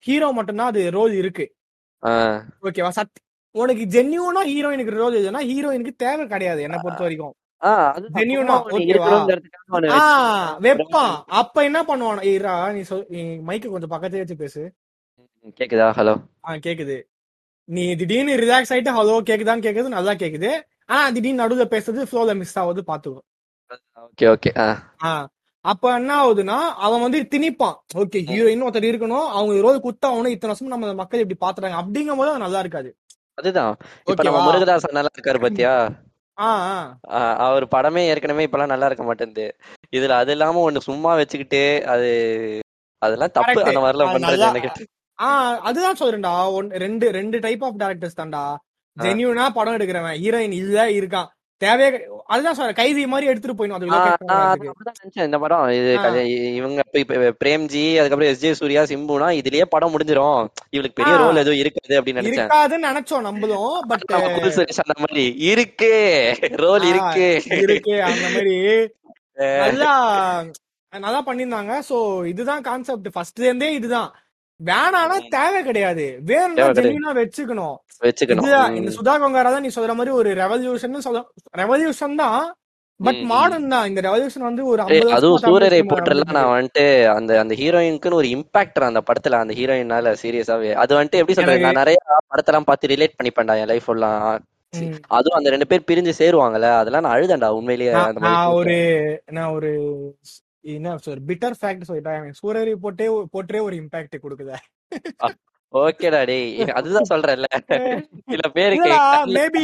ஹீரோ மட்டும்தான் அது ரோல் இருக்கு. ஓகேவா சத் உனக்கு ஜென்யூனா ஹீரோயினுக்கு ரோல் எழுதுனா ஹீரோயினுக்கு தேவை கிடையாது. என்ன பொறுத்த வரைக்கும். வெப்பான் அப்ப என்ன பண்ணுவான்? ஈரா நீ மைக்கு கொஞ்சம் பக்கத்துல வச்சு பேசு.
கேக்குதா? ஹலோ
ஆ கேக்குது. நீ திடீர்னு ரிலாக்ஸ் ஆயிட்டு ஹலோ கேக்குதான்னு கேக்குது நல்லா கேக்குது. ஆனா திடீர்னு நடுவுல பேசுறது ஃப்ளோல மிஸ் ஆகுது பாத்துக்கோ.
ஓகே ஓகே ஆ.
ஆ. அப்ப என்ன ஆகுதுன்னா அவன் வந்து திணிப்பான். ஓகே ஹீரோயின் ஒருத்தர் இருக்கணும். அவங்க ரோல் குத்தா அவனு இத்தனை வருஷம் நம்ம மக்கள் இப்படி பாத்துறாங்க. அப்படிங்கும் போது நல்லா இருக்காது.
அதுதான். இப்ப நம்ம முருகதாசன் நல்லா இருக்காரு பாத்தியா? அவர் படமே ஏற்கனவே இப்பெல்லாம் நல்லா இருக்க மாட்டேங்குது இதுல அது இல்லாம ஒண்ணு சும்மா வச்சுக்கிட்டு அது அதெல்லாம் தப்பு. அந்த மாதிரிலாம் பண்றது எனக்கு.
ஆ அதுதான் சொல்றேன்டா. ஒன் ரெண்டு ரெண்டு டைப் ஆஃப் டேரக்டர்ஸ் தான்டா. ஜென்யூனா படம் எடுக்கிறவன் ஹீரோயின் இல்ல இருக்கான். தேவையே அதுதான் சொல்றேன். கைதி மாதிரி எடுத்துட்டு போயிடும்
இந்த படம் இது இவங்க பிரேம்ஜி அதுக்கப்புறம் எஸ். ஜே. சூர்யா சிம்புனா இதுலயே படம் முடிஞ்சிரும். இவளுக்கு பெரிய. ரோல் எதுவும் இருக்காது அப்படின்னு நினைச்சேன்.
நினைச்சோம் நம்மளும் <laughs> பட்
அந்த மாதிரி இருக்கு. ரோல் இருக்கு.
இருக்கு அந்த மாதிரி. <laughs> நல்லா நல்லா பண்ணிருந்தாங்க சோ இதுதான் கான்செப்ட் ஃபர்ஸ்ட்ல இருந்தே இதுதான். வேணானா தேவை கிடையாது. வேணும்னா. ஜென்யூனா வச்சுக்கணும்.
வச்சுக்கணும்.
இந்த சுதா கொங்காரா தான் நீ சொல்ற மாதிரி ஒரு ரெவல்யூஷன் சொல்ல ரெவல்யூஷன் தான் பட். மாடர்ன் தான். இந்த ரெவல்யூஷன் வந்து ஒரு
ஏய்,
50
அதுவும்
வருஷமா
சூரரை
தமிழ்
போட்டுல
சினிமால
நான் வந்துட்டு அந்த அந்த ஹீரோயினுக்குன்னு ஒரு இம்பாக்டர் அந்த படத்துல அந்த ஹீரோயினால சீரியஸாவே அது வந்துட்டு எப்படி சொல்றது?
எனக்கு-
நான் நிறைய படத்தெல்லாம் பார்த்து ரிலேட் பண்ணிப்பேன்டா என் லைஃப் எல்லாம். அதுவும் அந்த ரெண்டு பேர் பிரிஞ்சு சேருவாங்கல்ல அதெல்லாம் நான் அழுதேன்டா உண்மையிலேயே
நான் ஒரு நான் ஒரு என்ன ஒரு பிட்டர் ஃபேக்ட் சொல்லிட்டேன் எனக்கு சூரரை போட்டே போட்டே ஒரு இம்பாக்ட் கொடுக்குது?
ஓகேடா டேய். அதுதான் சொல்றேன்ல. சில பேருக்கு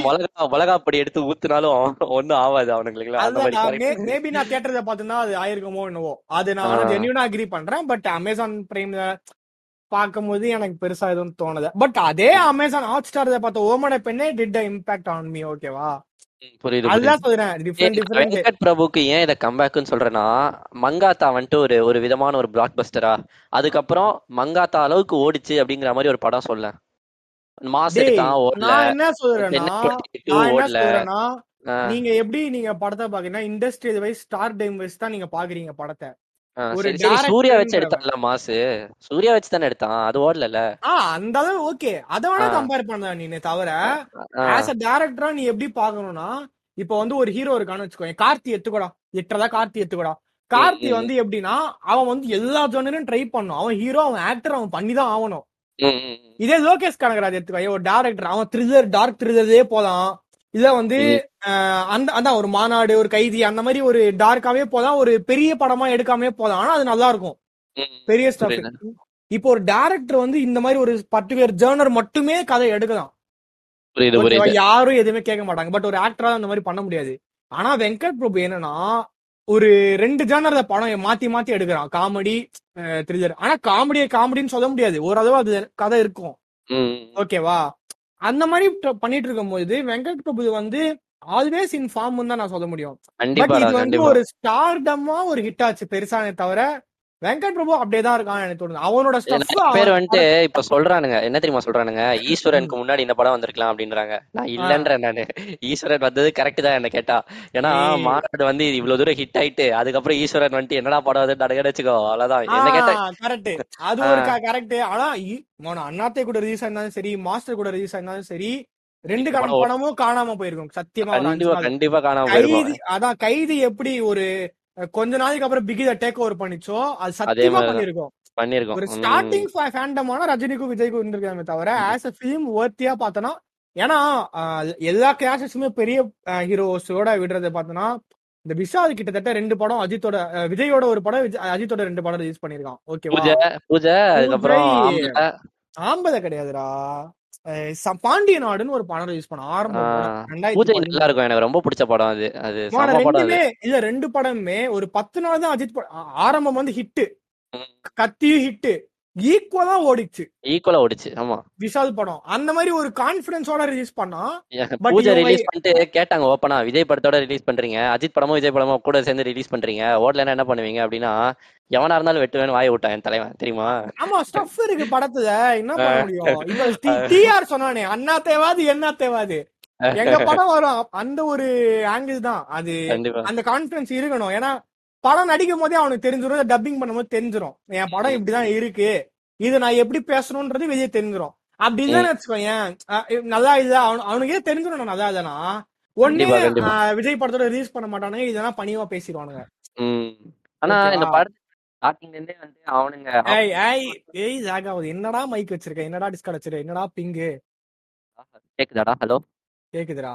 மிளகா மிளகா பொடி எடுத்து ஊத்துனாலும் ஒண்ணும் ஆகாது அவனுங்களுக்கு.
மேபி நான் தியேட்டர்ல பார்த்தா அது ஆயிருக்குமோ என்னவோ. அது நான். ஜென்யூனா அக்ரி பண்றேன். பட் அமேசான் பிரைம்ல பார்க்கும்போது எனக்கு பெருசா எதுவும் தோணல. பட் அதே அமேசான் ஹாட் ஸ்டார்ல பார்த்த ஓமட பெண்ணே டிட் இம்பாக்ட் ஆன் மீ ஓகேவா
பிரபுக்கு ஏன் இதை கம்பேக்னு சொல்றேன்னா மங்காத்தா வந்துட்டு ஒரு ஒரு விதமான ஒரு பிளாக் பஸ்டரா அதுக்கப்புறம் மங்காத்தா அளவுக்கு ஓடிச்சு அப்படிங்கிற மாதிரி ஒரு படம் சொல்ல.
நான் என்ன சொல்றேன்னா
சென்னை 22
நான் என்ன
ஓடல.
சொல்றேன்னா
ஆ,
நீங்க எப்படி நீங்க படத்தை பாக்கீங்கன்னா industrial wise star time wise தான் நீங்க பாக்குறீங்க படத்தை.
சூர்யா வச்சு. எடுத்தான்ல மாசு? சூர்யா வச்சு தானே எடுத்தான்? அது ஓடல
ஆ அந்த அளவு ஓகே. அத வேணா. கம்பேர் பண்ண நீ தவிர ஆஸ் அ டேரக்டரா நீ எப்படி பாக்கணும்னா இப்ப வந்து ஒரு ஹீரோ இருக்கான்னு வச்சுக்கோ கார்த்தி எடுத்துக்கோடா. லிட்டரலா கார்த்தி எடுத்துக்கோடா. கார்த்தி. வந்து எப்படின்னா அவன் வந்து எல்லா ஜோனரும் ட்ரை பண்ணும். அவன் ஹீரோ அவன் ஆக்டர் அவன் பண்ணிதான் ஆகணும். இதே லோகேஷ் கனகராஜ் எடுத்துக்கோ. ஒரு டேரக்டர் அவன் த்ரில்லர் டார்க் த்ரில்லர்லயே போலாம். இல்ல வந்து அந்த அதான் ஒரு மாநாடு ஒரு கைதி அந்த மாதிரி ஒரு டார்க்காவே போலாம் ஒரு பெரிய படமா எடுக்காமே போலாம் ஆனா அது நல்லா இருக்கும் பெரிய
புரியுது.
இப்போ ஒரு டேரக்டர் வந்து இந்த மாதிரி ஒரு பர்டிகுலர் ஜேர்னர் மட்டுமே கதை எடுக்கலாம் யாரும் எதுவுமே கேட்க மாட்டாங்க. பட் ஒரு ஆக்டரா அந்த மாதிரி பண்ண முடியாது. ஆனா வெங்கட் பிரபு என்னன்னா ஒரு ரெண்டு ஜானர்ல படம் மாத்தி மாத்தி எடுக்கிறான். காமெடி த்ரில்லர் ஆனா காமெடியை காமெடின்னு சொல்ல முடியாது. ஓரளவு அது கதை இருக்கும். ஓகேவா? அந்த மாதிரி பண்ணிட்டு இருக்கும்போது வெங்கட் பிரபு வந்து ஆல்வேஸ் இன் ஃபார்ம் தான் நான் சொல்ல முடியும். பட் இது வந்து ஒரு ஸ்டார்டமா ஒரு ஹிட் ஆச்சு பெருசானே தவிர வெங்கட் பிரபு அப்படியே தான் இருக்கான் எனக்கு தோணுது. அவனோட
பேர் வந்துட்டு இப்ப சொல்றானுங்க. என்ன தெரியுமா சொல்றானுங்க? ஈஸ்வரனுக்கு முன்னாடி இந்த படம் வந்திருக்கலாம் அப்படின்றாங்க. நான் இல்லன்றேன் நானு. ஈஸ்வரன் வந்தது கரெக்ட் தான் என்ன கேட்டா. ஏன்னா. மாநாடு வந்து இவ்வளவு தூரம் ஹிட் ஆயிட்டு அதுக்கப்புறம் ஈஸ்வரன் வந்துட்டு என்னடா படம் வந்து நடக்க வச்சுக்கோ அவ்வளவுதான். என்ன கேட்டா
கரெக்ட் அது ஒரு கரெக்ட் ஆனா மோன அண்ணாத்தை கூட ரிலீஸ் ஆயிருந்தாலும் சரி மாஸ்டர் கூட ரிலீஸ் ஆயிருந்தாலும் சரி ரெண்டு படமும் காணாம போயிருக்கும். சத்தியமா
கண்டிப்பா காணாம
கைதி அதான் கைதி எப்படி ஒரு கொஞ்ச நாளைக்கு அப்புறம் பிகித டேக் ஓவர் பண்ணிச்சோ. அது சத்தியமா பண்ணிருக்கும்
பண்ணிருக்கோம்
ஒரு ஸ்டார்டிங் ஃபேண்டமான ரஜினிக்கும் விஜய்க்கும் இருந்திருக்காமே தவிர ஆஸ் அ ஃபிலிம் ஒர்த்தியா பார்த்தோன்னா ஏன்னா எல்லா கிளாஸஸுமே பெரிய ஹீரோஸோட விடுறத பார்த்தோன்னா இந்த விஷால் கிட்டத்தட்ட ரெண்டு படம் அஜித்தோட விஜயோட ஒரு படம் அஜித்தோட ரெண்டு படம் ரிலீஸ் பண்ணிருக்கான் ஓகேவா?
பூஜை அதுக்கப்புறம் ஆம்பளை
கிடையாதுடா. பாண்டிய நாடுன்னு ஒரு படம் ரிலீஸ் பண்ண ஆரம்ப படம்
ஆஹ்
ரெண்டாயிரத்தி
பூஜை
பதிமூணு
நல்லா இருக்கும். எனக்கு ரொம்ப பிடிச்ச படம் அது. அது
ரெண்டுமே இல்ல ரெண்டு படமுமே ஒரு பத்து நாள் தான் அஜித் ஆரம்பம் வந்து ஹிட்
உம்
கத்தியும் ஹிட் ஈக்குவலா ஓடிச்சு.
ஈக்குவலா ஓடிச்சு ஆமா.
விஷால் படம். அந்த மாதிரி ஒரு கான்பிடன்ஸோட ரிலீஸ் பண்ணா
பூஜை ரிலீஸ் பண்ணிட்டு கேட்டாங்க ஓப்பனா விஜய் படத்தோட ரிலீஸ் பண்றீங்க அஜித் படமும் விஜய் படமும் கூட சேர்ந்து ரிலீஸ் பண்றீங்க ஓடலன்னா என்ன பண்ணுவீங்க அப்படின்னா எவனா இருந்தாலும் வெட்டுவேன்னு வாய விட்டான் என் தலைவன் தெரியுமா?
ஆமா ஸ்டஃப் இருக்கு படத்துல என்ன பண்ண முடியும்? டிஆர் சொன்னானே அண்ணா தேவாது என்ன தேவாது எங்க படம் வரும் அந்த ஒரு ஆங்கிள் தான். அது அந்த கான்பிடன்ஸ் இருக்கணும். ஏன்னா படம் நடிக்கும் போதே அவனுக்கு தெரிஞ்சிடும் டப்பிங் பண்ணும்போது தெரிஞ்சிடும் என் படம் இப்படிதான் இருக்கு. இது நான் எப்படி பேசணும்ன்றது வெளியே தெரிஞ்சிடும் அப்படி இல்லைன்னு வச்சுக்கோயேன் நல்லா இல்ல அவனு அவனுக்கே தெரிஞ்சிடும் நான் நல்லா இல்லைனா ஒண்ணு
கண்டிப்பா கண்டிப்பா.
அஹ் விஜய் படத்தோட ரிலீஸ் பண்ண மாட்டானுங்க இதெல்லாம் பணிவா பேசிடுவானுங்க.
ஆனா இந்த படத்து ஸ்டார்டிங்ல இருந்தே வந்து அவனுங்க
ஏய் ஏய் ஏய் ஜாகாவது என்னடா மைக் வச்சிருக்க? என்னடா டிஸ்கார்ட் வச்சிருக்க? என்னடா பிங்கு
கேக்குதாடா? ஹலோ
கேக்குதுடா.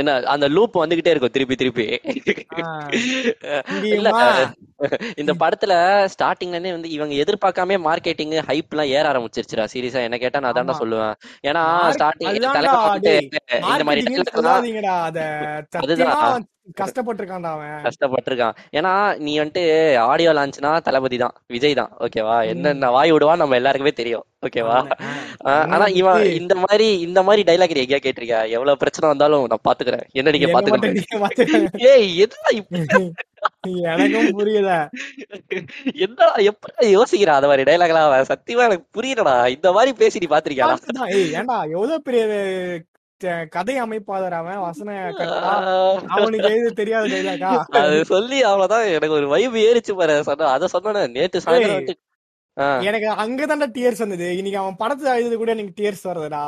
என்ன அந்த லூப் வந்துகிட்டே இருக்கும் திருப்பி திருப்பி. <laughs> இல்ல இந்த படத்துல ஸ்டார்டிங்ல இருந்தே வந்து இவங்க எதிர்பார்க்காம மார்க்கெட்டிங் ஹைப் எல்லாம் ஏற ஆரம்பிச்சிருச்சுடா. சீரியஸா என்ன கேட்டா நான் அதான்டா சொல்லுவேன். ஏன்னா ஸ்டார்டிங் இந்த மாதிரி
கஷ்டப்பட்டிருக்கான்டா அவன்.
கஷ்டப்பட்டிருக்கான். ஏன்னா நீ வந்துட்டு ஆடியோ லான்ச்னா தளபதி தான். விஜய் தான். ஓகேவா என்னென்ன வாய் விடுவான் நம்ம எல்லாருக்குமே தெரியும். ஓகேவா ஆனா இவன் இந்த மாதிரி இந்த மாதிரி டைலாக் நீ எங்கேயா கேட்டிருக்கியா? எவ்வளவு பிரச்சனை வந்தாலும் நான் பாத்துக்கிறேன் என்ன நீங்க பாத்துக்கோங்க ஏய் இப்படி
எனக்கும் புரியல.
என்னடா எப்படி யோசிக்கிறா அந்த மாதிரி டைலாக் எல்லாம் சத்தியமா எனக்கு புரியலடா. இந்த மாதிரி பேசி நீ
ஏய் ஏன்டா? எவ்வளவு பெரிய கதை அமைப்பாளர் அவன்? வசன அவனுக்கு எழுத தெரியாத டைலாக்கா
அது சொல்லி அவ்வளவுதான். எனக்கு ஒரு வைப் ஏறிச்சு பாரு. சொன்ன அதை சொன்ன நேத்து சாயந்தரம்
எனக்கு அங்கதான்டா டியர்ஸ் வந்தது. இன்னைக்கு அவன் படத்துல எழுது கூட எனக்கு டியர்ஸ் வருதுடா.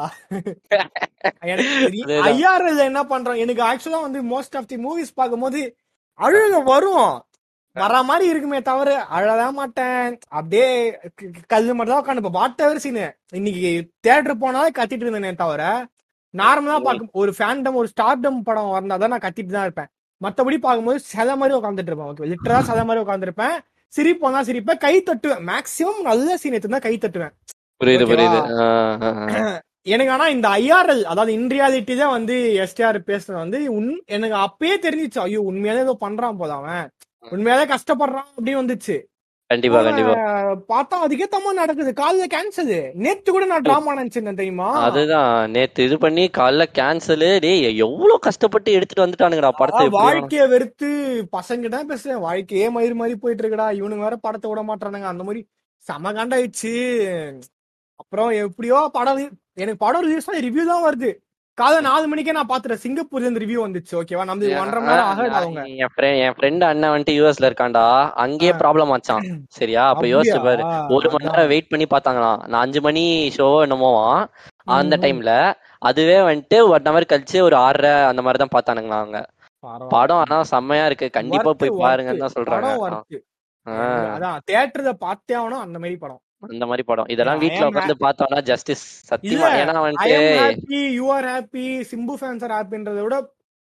எனக்கு ஐஆர்எல் என்ன பண்றான்? எனக்கு ஆக்சுவலா வந்து மோஸ்ட் ஆஃப் தி மூவிஸ் பார்க்கும்போது அழுக வரும். வர மாதிரி இருக்குமே தவிர அழதான் மாட்டேன். அப்படியே க- க- கல்லு மட்டும் தான் உட்காந்து வாட் எவர் சீனு இன்னைக்கு தியேட்டர் போனாலே கத்திட்டு இருந்தேனே தவிர நார்மலா. பார்க்கும் ஒரு ஃபேண்டம் ஒரு ஸ்டார்டம் படம் வந்தாதான் நான் கத்திட்டு தான் இருப்பேன். மத்தபடி பார்க்கும்போது சில மாதிரி உட்காந்துட்டு இருப்பேன். ஓகே லிட்டரா சில மாதிரி உட்காந்துருப்பேன் சிரிப்போம் தான் சிரிப்பேன் கை தட்டுவேன். மேக்சிமம் நல்ல சீன் எடுத்து கை தட்டுவேன்.
புரியுது புரியுது. <coughs>
எனக்கு ஆனா இந்த ஐஆர்எல் அதாவது இன் ரியாலிட்டி தான் வந்து எஸ்டிஆர் பேசுறது வந்து உன் எனக்கு அப்பயே தெரிஞ்சிச்சு ஐயோ உண்மையாலே ஏதோ பண்றான் போல அவன். உண்மையாலே கஷ்டப்படுறான் அப்படின்னு வந்துச்சு.
கண்டிப்பா கண்டிப்பா.
பார்த்தா அதுக்கேத்த மாதிரி நடக்குது காலைல கேன்சல் நேத்து கூட நான் டிராமா நினைச்சிருந்தேன் தெரியுமா?
அதுதான். நேத்து இது பண்ணி காலைல கேன்சலு டேய் எவ்வளவு கஷ்டப்பட்டு எடுத்துட்டு வந்துட்டானுங்கடா படத்தை
வாழ்க்கைய வெறுத்து பசங்க தான் பேசுறேன். வாழ்க்கையே மயிர் மாதிரி போயிட்டு இருக்குடா. இவனுங்க வேற படத்தை விட மாட்டானுங்க அந்த மாதிரி செம காண்டாயிடுச்சு. அப்புறம் எப்படியோ படம் எனக்கு படம் ரிலீஸ் ரிவ்யூ தான் வருது. காலை நாலு மணிக்கே நான் பாத்துறேன் சிங்கப்பூர்ல இருந்து ரிவ்யூ வந்துச்சு. ஓகேவா நம்ம ஒன்றரை மணி நேரம் அவங்க.
என் ஃப்ரெண்ட் அண்ணன் வந்துட்டு யூஎஸ்ல இருக்கான்டா. அங்கேயே ப்ராப்ளம் ஆச்சான் சரியா? அப்ப யோசிச்சு பாரு. ஒரு மணி நேரம் வெயிட் பண்ணி பார்த்தாங்களாம். நான் அஞ்சு மணி ஷோ என்னமோவான் அந்த. டைம்ல அதுவே வந்துட்டு ஒன் ஹவர் கழிச்சு ஒரு ஆறரை அந்த மாதிரி தான் பார்த்தானுங்களா அவங்க. படம் ஆனா செம்மையா இருக்கு. கண்டிப்பா போய் பாருங்கன்னு தான் சொல்றாங்க.
அதான் தியேட்டர்ல பார்த்தே ஆகணும் அந்த மாதிரி படம்.
அந்த மாதிரி படம். இதெல்லாம் வீட்ல
ஆம்
உட்காந்து பார்த்தோம்னா ஜஸ்டிஸ் சத்தியமா. ஏன்னா
happy you are happy Simbu fans are ஹாப்பின்றத விட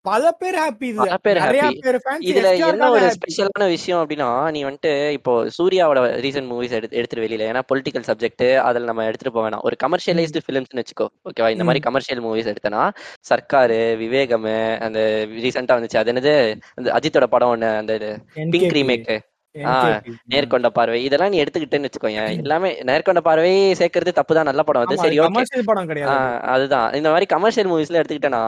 பல பேர் ஹாப்பி
பல பேர் ஹாப்பி இதுல என்ன ஒரு ஸ்பெஷலான விஷயம் அப்படின்னா நீ வந்துட்டு இப்போ சூர்யாவோட ரீசன்ட் மூவிஸ் எடுத்து எடுத்துட்டு வெளியில. ஏன்னா பொலிட்டிக்கல் சப்ஜெக்ட் அதுல நம்ம எடுத்துட்டு வேணாம். ஒரு கமர்ஷியலைஸ்டு ஃபிலிம்ஸ்னு வச்சுக்கோ. ஓகேவா இந்த மாதிரி கமர்ஷியல் மூவிஸ் எடுத்தனா சர்க்காரு விவேகம் அந்த ரீசெண்டா வந்துச்சு. அது என்னது? அந்த அஜித்தோட படம் ஒண்ணு அந்த பிங்க் ரீமேக். நேர்கொண்ட பார்வை. இதெல்லாம் நீ எடுத்துக்கிட்டேன்னு வச்சுக்கோங்க எல்லாமே நேர்கொண்ட பார்வை சேர்க்கறது தப்பு தான் நல்ல படம்
ஆமா,
சரி
அது
ஓகே.
அது.
அதுதான். இந்த மாதிரி கமர்ஷியல் மூவிஸ்ல எடுத்துக்கிட்டேன்னா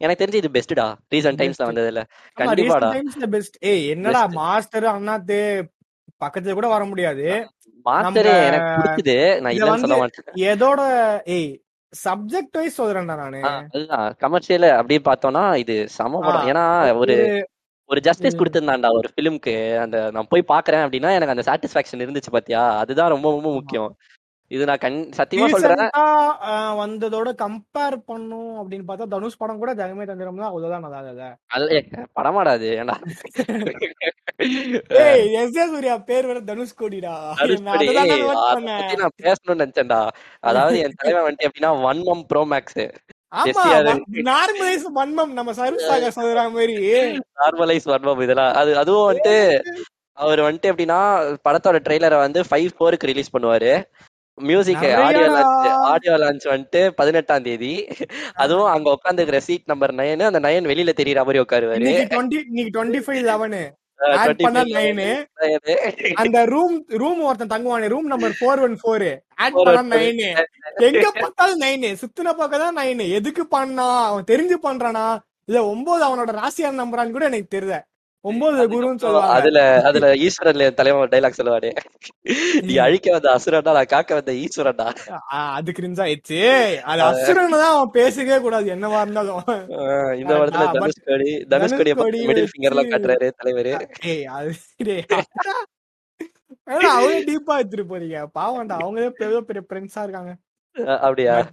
எனக்கு தெரிஞ்சு இது பெஸ்ட்டா ரீசன்ட் டைம்ஸ்ல. வந்ததுல. கண்டிப்பாடா.
best. ஏய் என்னடா. மாஸ்டர் அண்ணாத்து பக்கத்துல கூட வர முடியாது.
மாஸ்டர் எனக்கு பிடிச்சது நான்
இத
இல்லைன்னு சொல்ல மாட்டேன்.
எதோட ஏய் சப்ஜெக்ட் வைஸ் சொல்றேன்டா நானு.
அதுதான். கமர்ஷியல் அப்படியே பார்த்தோம்னா இது சம படம். ஏன்னா ஒரு
ஒரு
ஜஸ்டிஸ்
ம்,
கொடுத்திருந்தான்டா ஒரு ஃபிலிம்க்கு அந்த நான் போய் பாக்குறேன் அப்படின்னா எனக்கு அந்த சாட்டிஸ்பாக்சன் இருந்துச்சு பாத்தியா? அதுதான் ரொம்ப ரொம்ப. முக்கியம். இது நான் கண் சத்தியமா சொல்றேன்.
வந்ததோட கம்பேர் பண்ணும் அப்படின்னு பார்த்தா தனுஷ் படம் கூட ஜெகமே தந்திரம் தான். அவ்வளவுதான் நல்லா இல்ல
அது. ஏ, படமாடா அது ஏன்டா?
ஏய் எஸ் ஏ சூர்யா பேர் வேற தனுஷ் கோடிடா. நான்
பேசணும்னு நினைச்சேன்டா. அதாவது என் தலைவன் வந்துட்டு எப்படின்னா ஒன் மம் ப்ரோ மேக்ஸ்
நார்மலைஸ் வன்மம் நம்ம சருசாக சொல்ற மாதிரி.
நார்மலைஸ் ஒன் மம் இதெல்லாம். அது அதுவும் வந்துட்டு அவர் வந்துட்டு எப்படின்னா படத்தோட ட்ரெய்லரை வந்து ஃபைவ் ஃபோருக்கு ரிலீஸ் பண்ணுவாரு. Music audio launch audio launch வந்துட்டு பதினெட்டாம் தேதி. அதுவும் அங்க உட்காந்துக்கிற சீட் நம்பர் நைன் அந்த நைன் வெளியில தெரியற மாதிரி உட்காருவாரு.
ஆட் பண்ணா அந்த ரூம் ரூம் ஒருத்தன் தங்குவானே room number four one four add பண்ணா நைனு எங்க பார்த்தாலும் நைனு சுத்தின பக்கம் தான் நைனு எதுக்கு பண்ணா? அவன் தெரிஞ்சு பண்றானா? இல்ல ஒன்பது அவனோட ராசியான நம்பரான்னு கூட எனக்கு தெரியல. ஒன்பது குருன்னு சொல்லுவாங்க.
அதுல அதுல ஈஸ்வரன்ல என் தலைவன் டைலாக் சொல்லுவாரு நீ அழிக்க வந்த அசுரன்டா நான் காக்க வந்த ஈஸ்வரன்டா.
அது கிரிஞ்சா ஆயிடுச்சு. அது அசுரன் தான் அவன் பேசவே கூடாது என்னவா இருந்தாலும்.
இந்த படத்துல தனுஷ்கோடி
தனுஷ்கோடி
மிடில் ஃபிங்கர் எல்லாம்
வச்சு-
காட்டுறாரு தலைவரு.
அவங்களே டீப்பா எடுத்துட்டு போறீங்க? பாவம்டா அவங்களே பெரிய பெரிய ஃப்ரெண்ட்ஸா இருக்காங்க.
அப்படியா?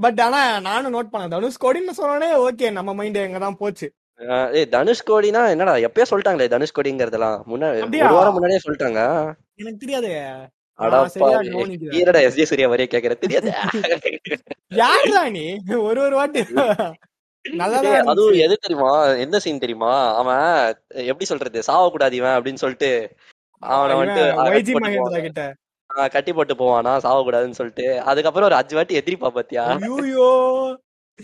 பட் ஆனா நானும் நோட் பண்ணேன். தனுஷ் கோடின்னு சொன்னோடனே ஓகே நம்ம மைண்ட் எங்க தான் போச்சு.
ஏய் தனுஷ்கோடினா என்னடா எப்பயோ சொல்லிட்டாங்களே தனுஷ்கோடிங்கிறதெல்லாம் முன்னாடி? ஒரு வாரம் முன்னாடியே சொல்லிட்டாங்க.
எனக்கு தெரியாது.
ஈரடா எஸ் ஜே சூர்யா வரைய கேக்குற தெரியாது.
யாருடா நீ? ஒரு ஒரு வாட்டி.
அதுவும். எது தெரியுமா? எந்த சீன் தெரியுமா? அவன் எப்படி சொல்றது? சாவக்கூடாது இவன் அப்படின்னு சொல்லிட்டு அவனை வந்துட்டு கட்டி போட்டு போவான். போவானா? சாவக்கூடாதுன்னு சொல்லிட்டு அதுக்கப்புறம் ஒரு அஞ்சு வாட்டி எதிரிப்பா பாத்தியா?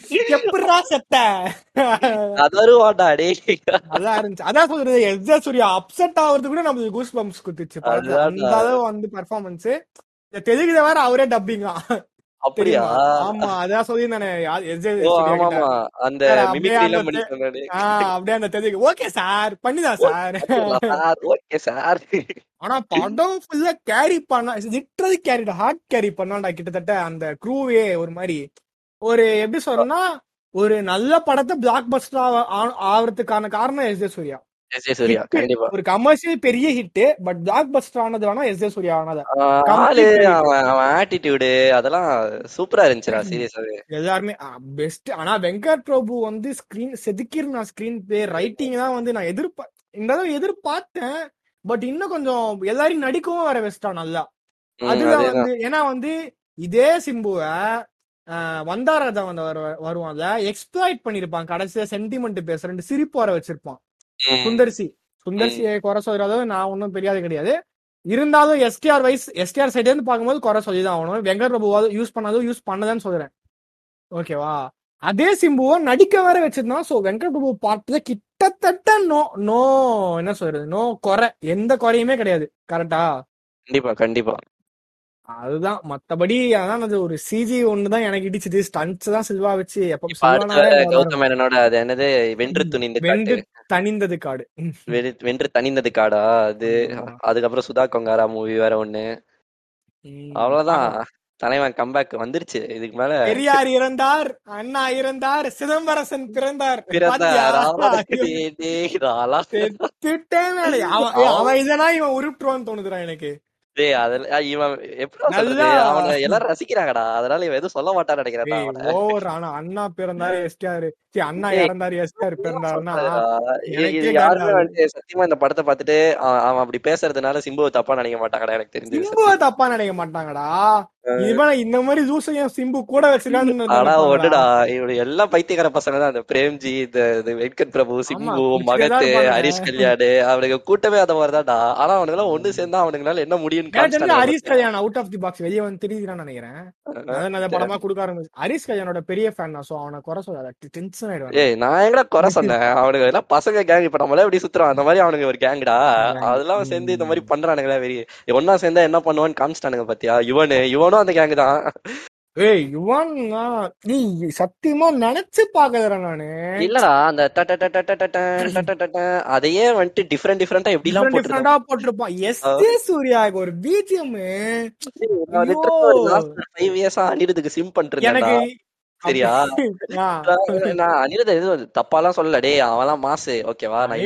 ஐயோ எப்படிடா செத்த?
டேய்.
அதான் இருந்துச்சு. அதான் சொல்றது. எஸ்ஜே சூர்யா அப்செட் ஆகுறது கூட நமக்கு கூஸ் பம்ப்ஸ் குத்துச்சு. அந்த அளவு வந்து பெர்ஃபார்மன்ஸ் இந்த தெலுங்குல வேற அவரே டப்பிங்
அப்படியா?
ஆமா அதான் சொல்லி நானு
அந்த
அப்படியே அந்த
பண்ணி சொன்னாரு
ஆஹ் அப்படியே அந்த தெலுங்கு ஓகே சார் பண்ணிதான் சார்
சார் ஓகே சார்
ஆனா படம் ஃபுல்லா கேரி பண்ணா லிட்டரலி கேரி ஹார்ட் கேரி பண்ணாண்டா கிட்டத்தட்ட அந்த க்ரூவே ஒரு மாதிரி. ஒரு எப்படி சொல்றேன்னா ஒரு நல்ல படத்தை பிளாக் பஸ்டர் ஆகிறதுக்கான காரணம் எஸ் ஜே சூர்யா.
எஸ் ஜே சூர்யா
Hit.
கண்டிப்பா.
ஒரு கமர்ஷியல் பெரிய ஹிட் பட் பிளாக் பஸ்டர் ஆனது வேணா எஸ் ஜே சூர்யா ஆனது.
அவன் ஆட்டிடியூடு அதெல்லாம் சூப்பரா இருந்துச்சுடா <laughs> சீரியஸாவே
எல்லாருமே பெஸ்ட் ஆனா வெங்கட் பிரபு வந்து ஸ்கிரீன் செதுக்கிருந்தா ஸ்கிரீன் பிளே ரைட்டிங் தான் வந்து நான் எதிர்பா இந்த தடவை எதிர்பார்த்தேன் பட் இன்னும் கொஞ்சம் எல்லாரையும் நடிக்கவும் வர வச்சிட்டான் நல்லா. அதேதான். வந்து ஏன்னா வந்து இதே சிம்புவ வந்தாரதா வந்து வரு- வருவான்ல எக்ஸ்பிளாய்ட் பண்ணிருப்பான் கடைசியா சென்டிமெண்ட் பேசுறேன் சிரிப்பு வர வச்சிருப்பான். சுந்தர்சி. சுந்தர்சியை குறை சொல்றதோ நான் ஒன்றும் பெரியாது கிடையாது. இருந்தாலும் எஸ்டிஆர் வைஸ் எஸ்டிஆர் சைடு இருந்து பார்க்கும்போது குறை சொல்லி தான் ஆகணும். வெங்கட் பிரபுவாவது யூஸ் பண்ணாதோ யூஸ் பண்ணதான்னு சொல்றேன். ஓகேவா அதே சிம்புவை நடிக்க வேற வச்சிருந்தான். சோ வெங்கட் பிரபு பார்ட்ல கிட்டத்தட்ட நோ நோ என்ன சொல்றது? நோ குறை. எந்த குறையுமே கிடையாது. கரெக்டா
கண்டிப்பா கண்டிப்பா.
அதுதான். மத்தபடி அதான் அது ஒரு சிஜி ஒண்ணுதான் எனக்கு இடிச்சது ஸ்டன்ஸ் தான் சில்வா வச்சு.
கௌதம் மேனனோட அது என்னது? வென்று துணிந்து
வென்று தனிந்தது காடு.
வென்று தனிந்தது காடா அது. அதுக்கப்புறம் சுதா கொங்காரா மூவி வேற ஒண்ணு. அவ்வளவுதான். தலைவன் கம்பேக் வந்துருச்சு. இதுக்கு மேல
பெரியார் இறந்தார். அண்ணா இறந்தார். சிதம்பரசன் பிறந்தார். அவன் இதனா இவன் உருட்டுவான்னு தோணுதுடா எனக்கு.
டேய், அதெல்லாம் இவன் எப்படி சொல்றது?
நல்லா.
அவனை எல்லாரும் ரசிக்கிறாங்கடா. அதனால இவன் எதுவும் சொல்ல மாட்டான்னு நினைக்கிறேன்
ஓவர். ஆனா அண்ணா பிறந்தாரு எஸ்டிஆர். அண்ணா இறந்தாரு எஸ்டிஆர் பிறந்தாருன்னா
சத்தியமா இந்த படத்தை பார்த்துட்டு அவன் அப்படி பேசுறதுனால சிம்புவை தப்பா நினைக்க மாட்டாங்கடா எனக்கு தெரிஞ்சு.
சிம்புவை தப்பா நினைக்க மாட்டாங்கடா. இந்த மாதிரி ஜூஸையும் சிம்பு கூட
ஆனா ஒண்ணுடா
வச்சிருக்கான்னு
இவரு எல்லாம் பைத்தியக்கார பசங்க தான். அந்த பிரேம்ஜி இந்த இந்த வெங்கட் பிரபு சிம்பு மகத்து. ஹரிஷ் கல்யாணு அவனுக்கு கூட்டமே அந்த ஆனா எல்லாம் ஒண்ணு சேர்ந்தா என்ன முடியும்னு
எனக்கு தெரிஞ்சு
காமிச்சிட்டாங்க
Harish Kalyan out of the box வெளியே வந்து தெரியுதுன்னு நினைக்கிறேன். அதான் நல்ல படமா கொடுக்க ஆரம்பிச்சு ஹரிஷ் கல்யாணோட பெரிய ஃபேன் தான் சோ அவனை குறை சொல்லாத. டென்ஷன் ஆயிடுவான்
ஏய் நான் எங்கடா குறை சொன்னேன்? அவனுங்க எல்லாம் பசங்க கேங் இப்ப நம்மளே இப்படி சுத்துறோம். அந்த மாதிரி அவனுங்க ஒரு கேங்டா அதெல்லாம் சேர்ந்து இந்த மாதிரி பண்றானுங்களா வெறி ஒன்னா சேர்ந்தா என்ன பண்ணுவான்னு காமிச்சிட்டானுங்க பாத்தியா? இவனு இவனும் கூட அந்த கேங் தான்
ஏய் யுவான் நீ சத்தியமா நினைச்சு பாக்குறேன் நானு
இல்லடா அந்த அதையே வந்துட்டு டிஃபரெண்ட் டிஃபரண்டா எப்படி எல்லாம்
டிஃபரெண்டா போட்டிருப்பான் எஸ் ஜே சூர்யா ஒரு பிஜிஎம்
ஃபைவ் இயர்ஸா அனிருத்துக்கு சிம் பண்றேன்
எனக்கு
சரியா? நான் அனிருத் எதுவும் தப்பாலாம் சொல்லல. டேய் அவன்லாம் மாசு. ஓகேவா நான்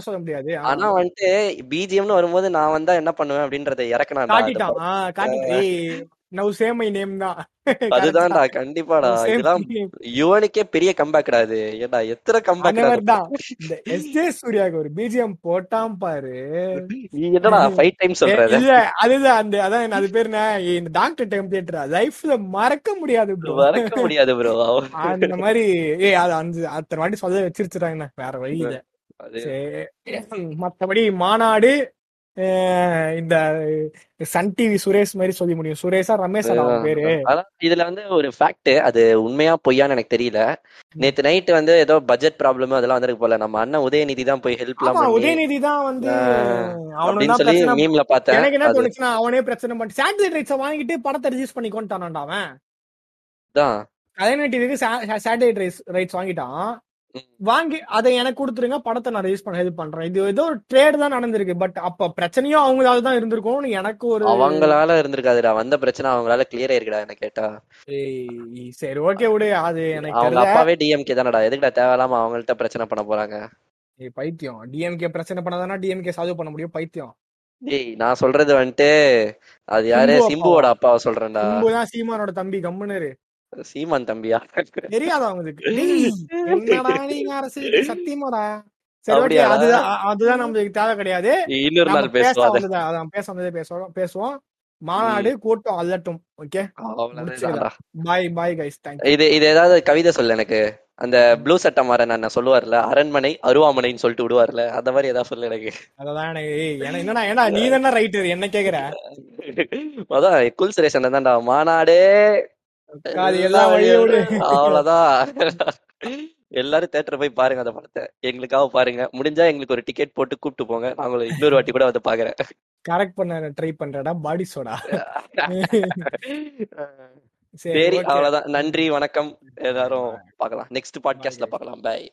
சொல்ல முடியாது.
ஆனா வந்துட்டு பிஜிஎம்னு வரும்போது நான் வந்தா என்ன பண்ணுவேன் அப்படின்றத இறக்கணாண்டா
நவ் சேம் மை நேம் தான். <laughs>
அதுதான்டா கண்டிப்பாடா. இதெல்லாம். யுவனுக்கே பெரிய கம்பேக்டா இது. ஏடா எத்தனை கம்பேக்
தான் இந்த எஸ் ஜே சூர்யாக்கு ஒரு பிஜிஎம் போட்டான் பாரு.
நீ என்னடா ஃபைவ் டைம்
ஏ,
சொல்றது
இல்ல அதுதான் அந்த அதான் அது பேர் என்ன? இந்த டாக்டர் டைம் தியேட்டர் லைஃப்ல மறக்க முடியாது ப்ரோ
மறக்க முடியாது ப்ரோ
அந்த மாதிரி ஏய் அது அந்த அத்தனை வாட்டி சொல்ல வச்சிருச்சுட்டாங்க வேற வழி இல்ல
அது
மத்தபடி மாநாடு இந்த சன் டிவி சுரேஷ் மாதிரி சொல்ல முடியும். சுரேஷா ரமேஷா அவன் பேரு.
இதுல வந்து ஒரு ஃபேக்ட் அது உண்மையா பொய்யான்னு எனக்கு தெரியல. நேத்து நைட் வந்து ஏதோ பட்ஜெட் ப்ராப்ளம் அதெல்லாம் வந்திருக்கு போல. நம்ம அண்ணன் உதயநிதி தான் போய் ஹெல்ப் எல்லாம்
உதயநிதி தான் வந்து தான்
சொல்லி மீம்ல பார்த்தேன்.
எனக்கு என்ன தோணுச்சுன்னா அவனே பிரச்சனை பண்ணி சேட்டலைட் ரைட்ஸை வாங்கிட்டு படத்தை ரிலீஸ் பண்ணி கொண்டான்டா அவன் கலைஞர் டிவிக்கு சேட்டலைட் ரைட்ஸ் வாங்கிட்டான். வாங்கி அதை எனக்கு கொடுத்துருங்க படத்தை நான் ரிலீஸ் பண்ண ஹெல்ப் பண்றேன். இது ஏதோ ஒரு ட்ரேட் தான் நடந்திருக்கு பட் அப்ப பிரச்சனையும் அவங்களால தான் இருந்திருக்கும் எனக்கு ஒரு
அவங்களால இருந்திருக்காதுடா. வந்த பிரச்சனை அவங்களால கிளியர் ஆயிருக்குடா என்ன கேட்டா.
சரி ஓகே விடு. அது எனக்கு
அவங்க அப்பாவே டிஎம்கே தானடா. எதுக்குடா தேவையில்லாம அவங்கள்ட்ட பிரச்சனை பண்ண போறாங்க?
ஏய், பைத்தியம். டிஎம்கே பிரச்சனை பண்ணாதானா டிஎம்கே சால்வ் பண்ண முடியும்? பைத்தியம்.
டேய் நான் சொல்றது வந்துட்டு அது யாரு?
சிம்பு
சிம்புவோட அப்பாவை சொல்றேன்டா.
சிம்பு தான் சீமானோட தம்பி கம்முன்னு இரு.
சீமான் தம்பியா?
தெரியாதா அரசு சத்தியமாடா? அதுதான் அதுதான் நம்மளுக்கு தேவை கிடையாது.
இன்னொரு நாள்
பேச
பேசுவாத
வந்தது? அதான் பேச வந்ததே பேசுவோம் பேசுவோம். மாநாடு கூட்டம் அல்லட்டும் okay? Bye bye guys thank
இது இது ஏதாவது கவிதை சொல்லு எனக்கு. அந்த ப்ளூ சட்டை மாறன் நான் சொல்லுவார்ல அரண்மனை அருவாமனைன்னு சொல்லிட்டு விடுவார்ல. அந்த மாதிரி ஏதாவது சொல்லு எனக்கு.
அததான் எனக்கு ஏய், ஏன்னா நீ தானே ரைட்டர் என்ன கேக்குற?
அதான் குல் சுரேஷ் அண்ணன் தான்டா. மாநாடே அவ்வளவுதான். எல்லாரும் தேட்டர் போய் பாருங்க அந்த படத்தை. எங்களுக்காக பாருங்க. முடிஞ்சா எங்களுக்கு ஒரு டிக்கெட் போட்டு கூப்பிட்டு போங்க. நாங்களும் இன்னொரு வாட்டி கூட வந்து பாக்குறேன்.
கரெக்ட் பண்ண ட்ரை பண்றடா பாடி சோடா சரி
அவ்வளவுதான். நன்றி வணக்கம். எல்லாரும் பார்க்கலாம். நெக்ஸ்ட் பாட்காஸ்ட்ல பார்க்கலாம். பை